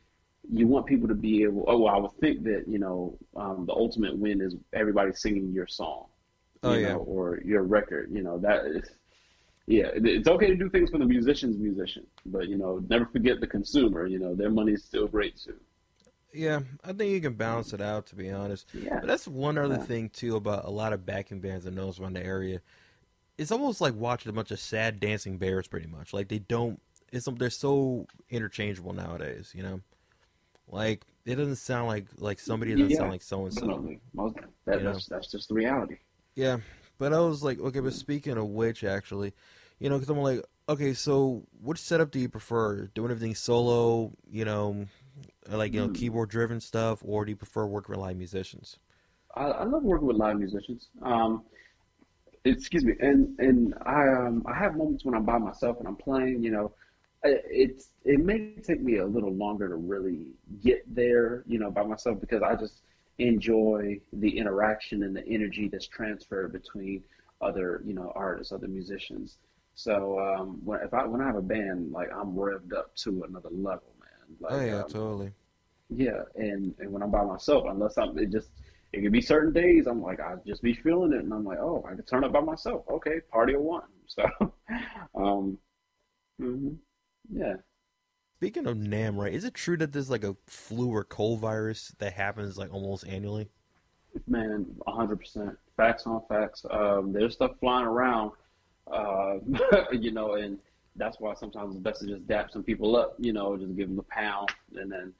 S2: you want people to be able. Oh, well, I would think that you know um, the ultimate win is everybody singing your song,
S1: Oh,
S2: you
S1: yeah.
S2: know, or your record. You know that is, yeah, it's okay to do things for the musician's musician, but you know, never forget the consumer. You know, their money is still great too.
S1: Yeah, I think you can balance it out, to be honest.
S2: Yeah,
S1: But that's one other
S2: Yeah.
S1: thing too about a lot of backing bands I know around the area. it's almost like watching a bunch of sad dancing bears, pretty much. Like they don't. It's they're so interchangeable nowadays. You know, like it doesn't sound like like somebody doesn't
S2: Yeah,
S1: sound like so and so.
S2: Most, that,
S1: You know?
S2: that's, that's just the reality.
S1: Yeah, but I was like, okay, but speaking of which, actually, you know, because I'm like, okay, so which setup do you prefer? Doing everything solo, you know, like you know,
S2: Hmm.
S1: keyboard driven stuff, or do you prefer working with live musicians?
S2: I, I love working with live musicians. Um, excuse me, and and I um I have moments when I'm by myself and I'm playing. You know, it's it may take me a little longer to really get there. You know, by myself because I just enjoy the interaction and the energy that's transferred between other you know artists, other musicians. So um, when if I when I have a band, like I'm revved up to another level, man. Like
S1: Oh yeah,
S2: um,
S1: totally.
S2: yeah, and, and when I'm by myself, unless I'm, it just, it could be certain days I'm like, I just be feeling it, and I'm like, oh, I can turn up by myself. Okay, party of one. So, um, hmm yeah.
S1: Speaking of NAMM, right? Is it true that there's like a flu or cold virus that happens like almost annually?
S2: Man, 100%. Facts on facts. Um, there's stuff flying around, uh, you know, and that's why sometimes it's best to just dap some people up, you know, just give them a pound and then,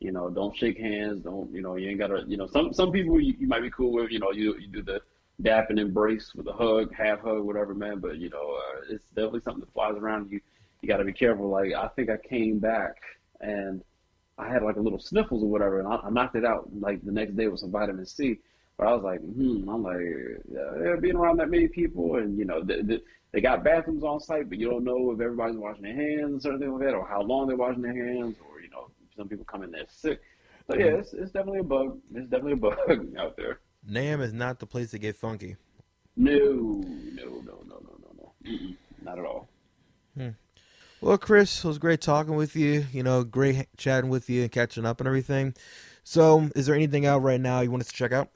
S2: you know, don't shake hands. Don't, you know, you ain't got to, you know, some, some people you, you might be cool with, you know, you, you do the dap and embrace with a hug, half hug, whatever, man. But, you know, uh, it's definitely something that flies around. You, you got to be careful. Like, I think I came back and I had like a little sniffles or whatever, and I, I knocked it out like the next day with some vitamin C. But I was like, hmm, I'm like, yeah, being around that many people, and you know, they, they, they got bathrooms on site, but you don't know if everybody's washing their hands or something like that, or how long they're washing their hands, or you know, some people come in there sick. So yeah, it's, it's definitely a bug. It's definitely a bug out there.
S1: NAMM is not the place to get funky.
S2: No, no, no, no, no, no, no, Mm-mm, not at all. Hmm.
S1: Well, Chris, it was great talking with you. You know, great chatting with you and catching up and everything. So, is there anything out right now you want us to check out?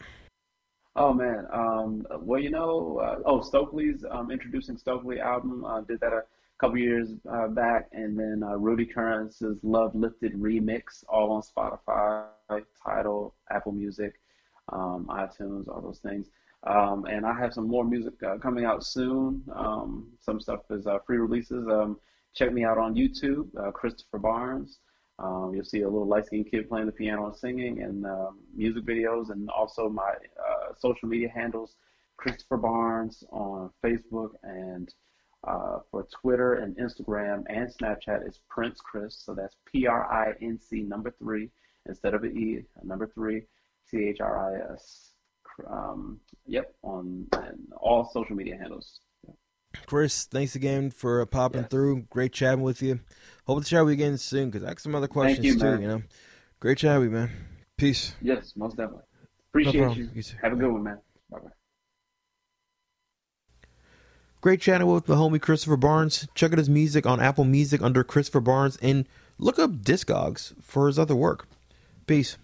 S2: Oh man, um, well you know, uh, oh Stokely's um, introducing Stokely album. Uh, did that a couple years uh, back, and then uh, Rudy Currence's Love Lifted remix, all on Spotify, Tidal, Apple Music, um, iTunes, all those things. Um, and I have some more music uh, coming out soon. Um, some stuff is uh, free releases. Um, check me out on YouTube, Christopher Barnes. Um, you'll see a little light skinned kid playing the piano and singing, and um, music videos, and also my uh, social media handles Christopher Barnes on Facebook, and uh, for Twitter and Instagram and Snapchat is Prince Chris. So that's P R I N C number three instead of an E, number three, C H R I S. Um, yep, on all social media handles.
S1: Chris, thanks again for uh, popping
S2: Yes.
S1: through. Great chatting with you. Hope to chat with you again soon because I got some other questions
S2: you,
S1: too.
S2: man.
S1: You know, great chat with you, man. Peace.
S2: Yes, most definitely. Appreciate
S1: problem.
S2: you.
S1: You.
S2: Have a good one, man. Bye bye.
S1: Great chatting with the homie Christopher Barnes. Check out his music on Apple Music under Christopher Barnes and look up Discogs for his other work. Peace.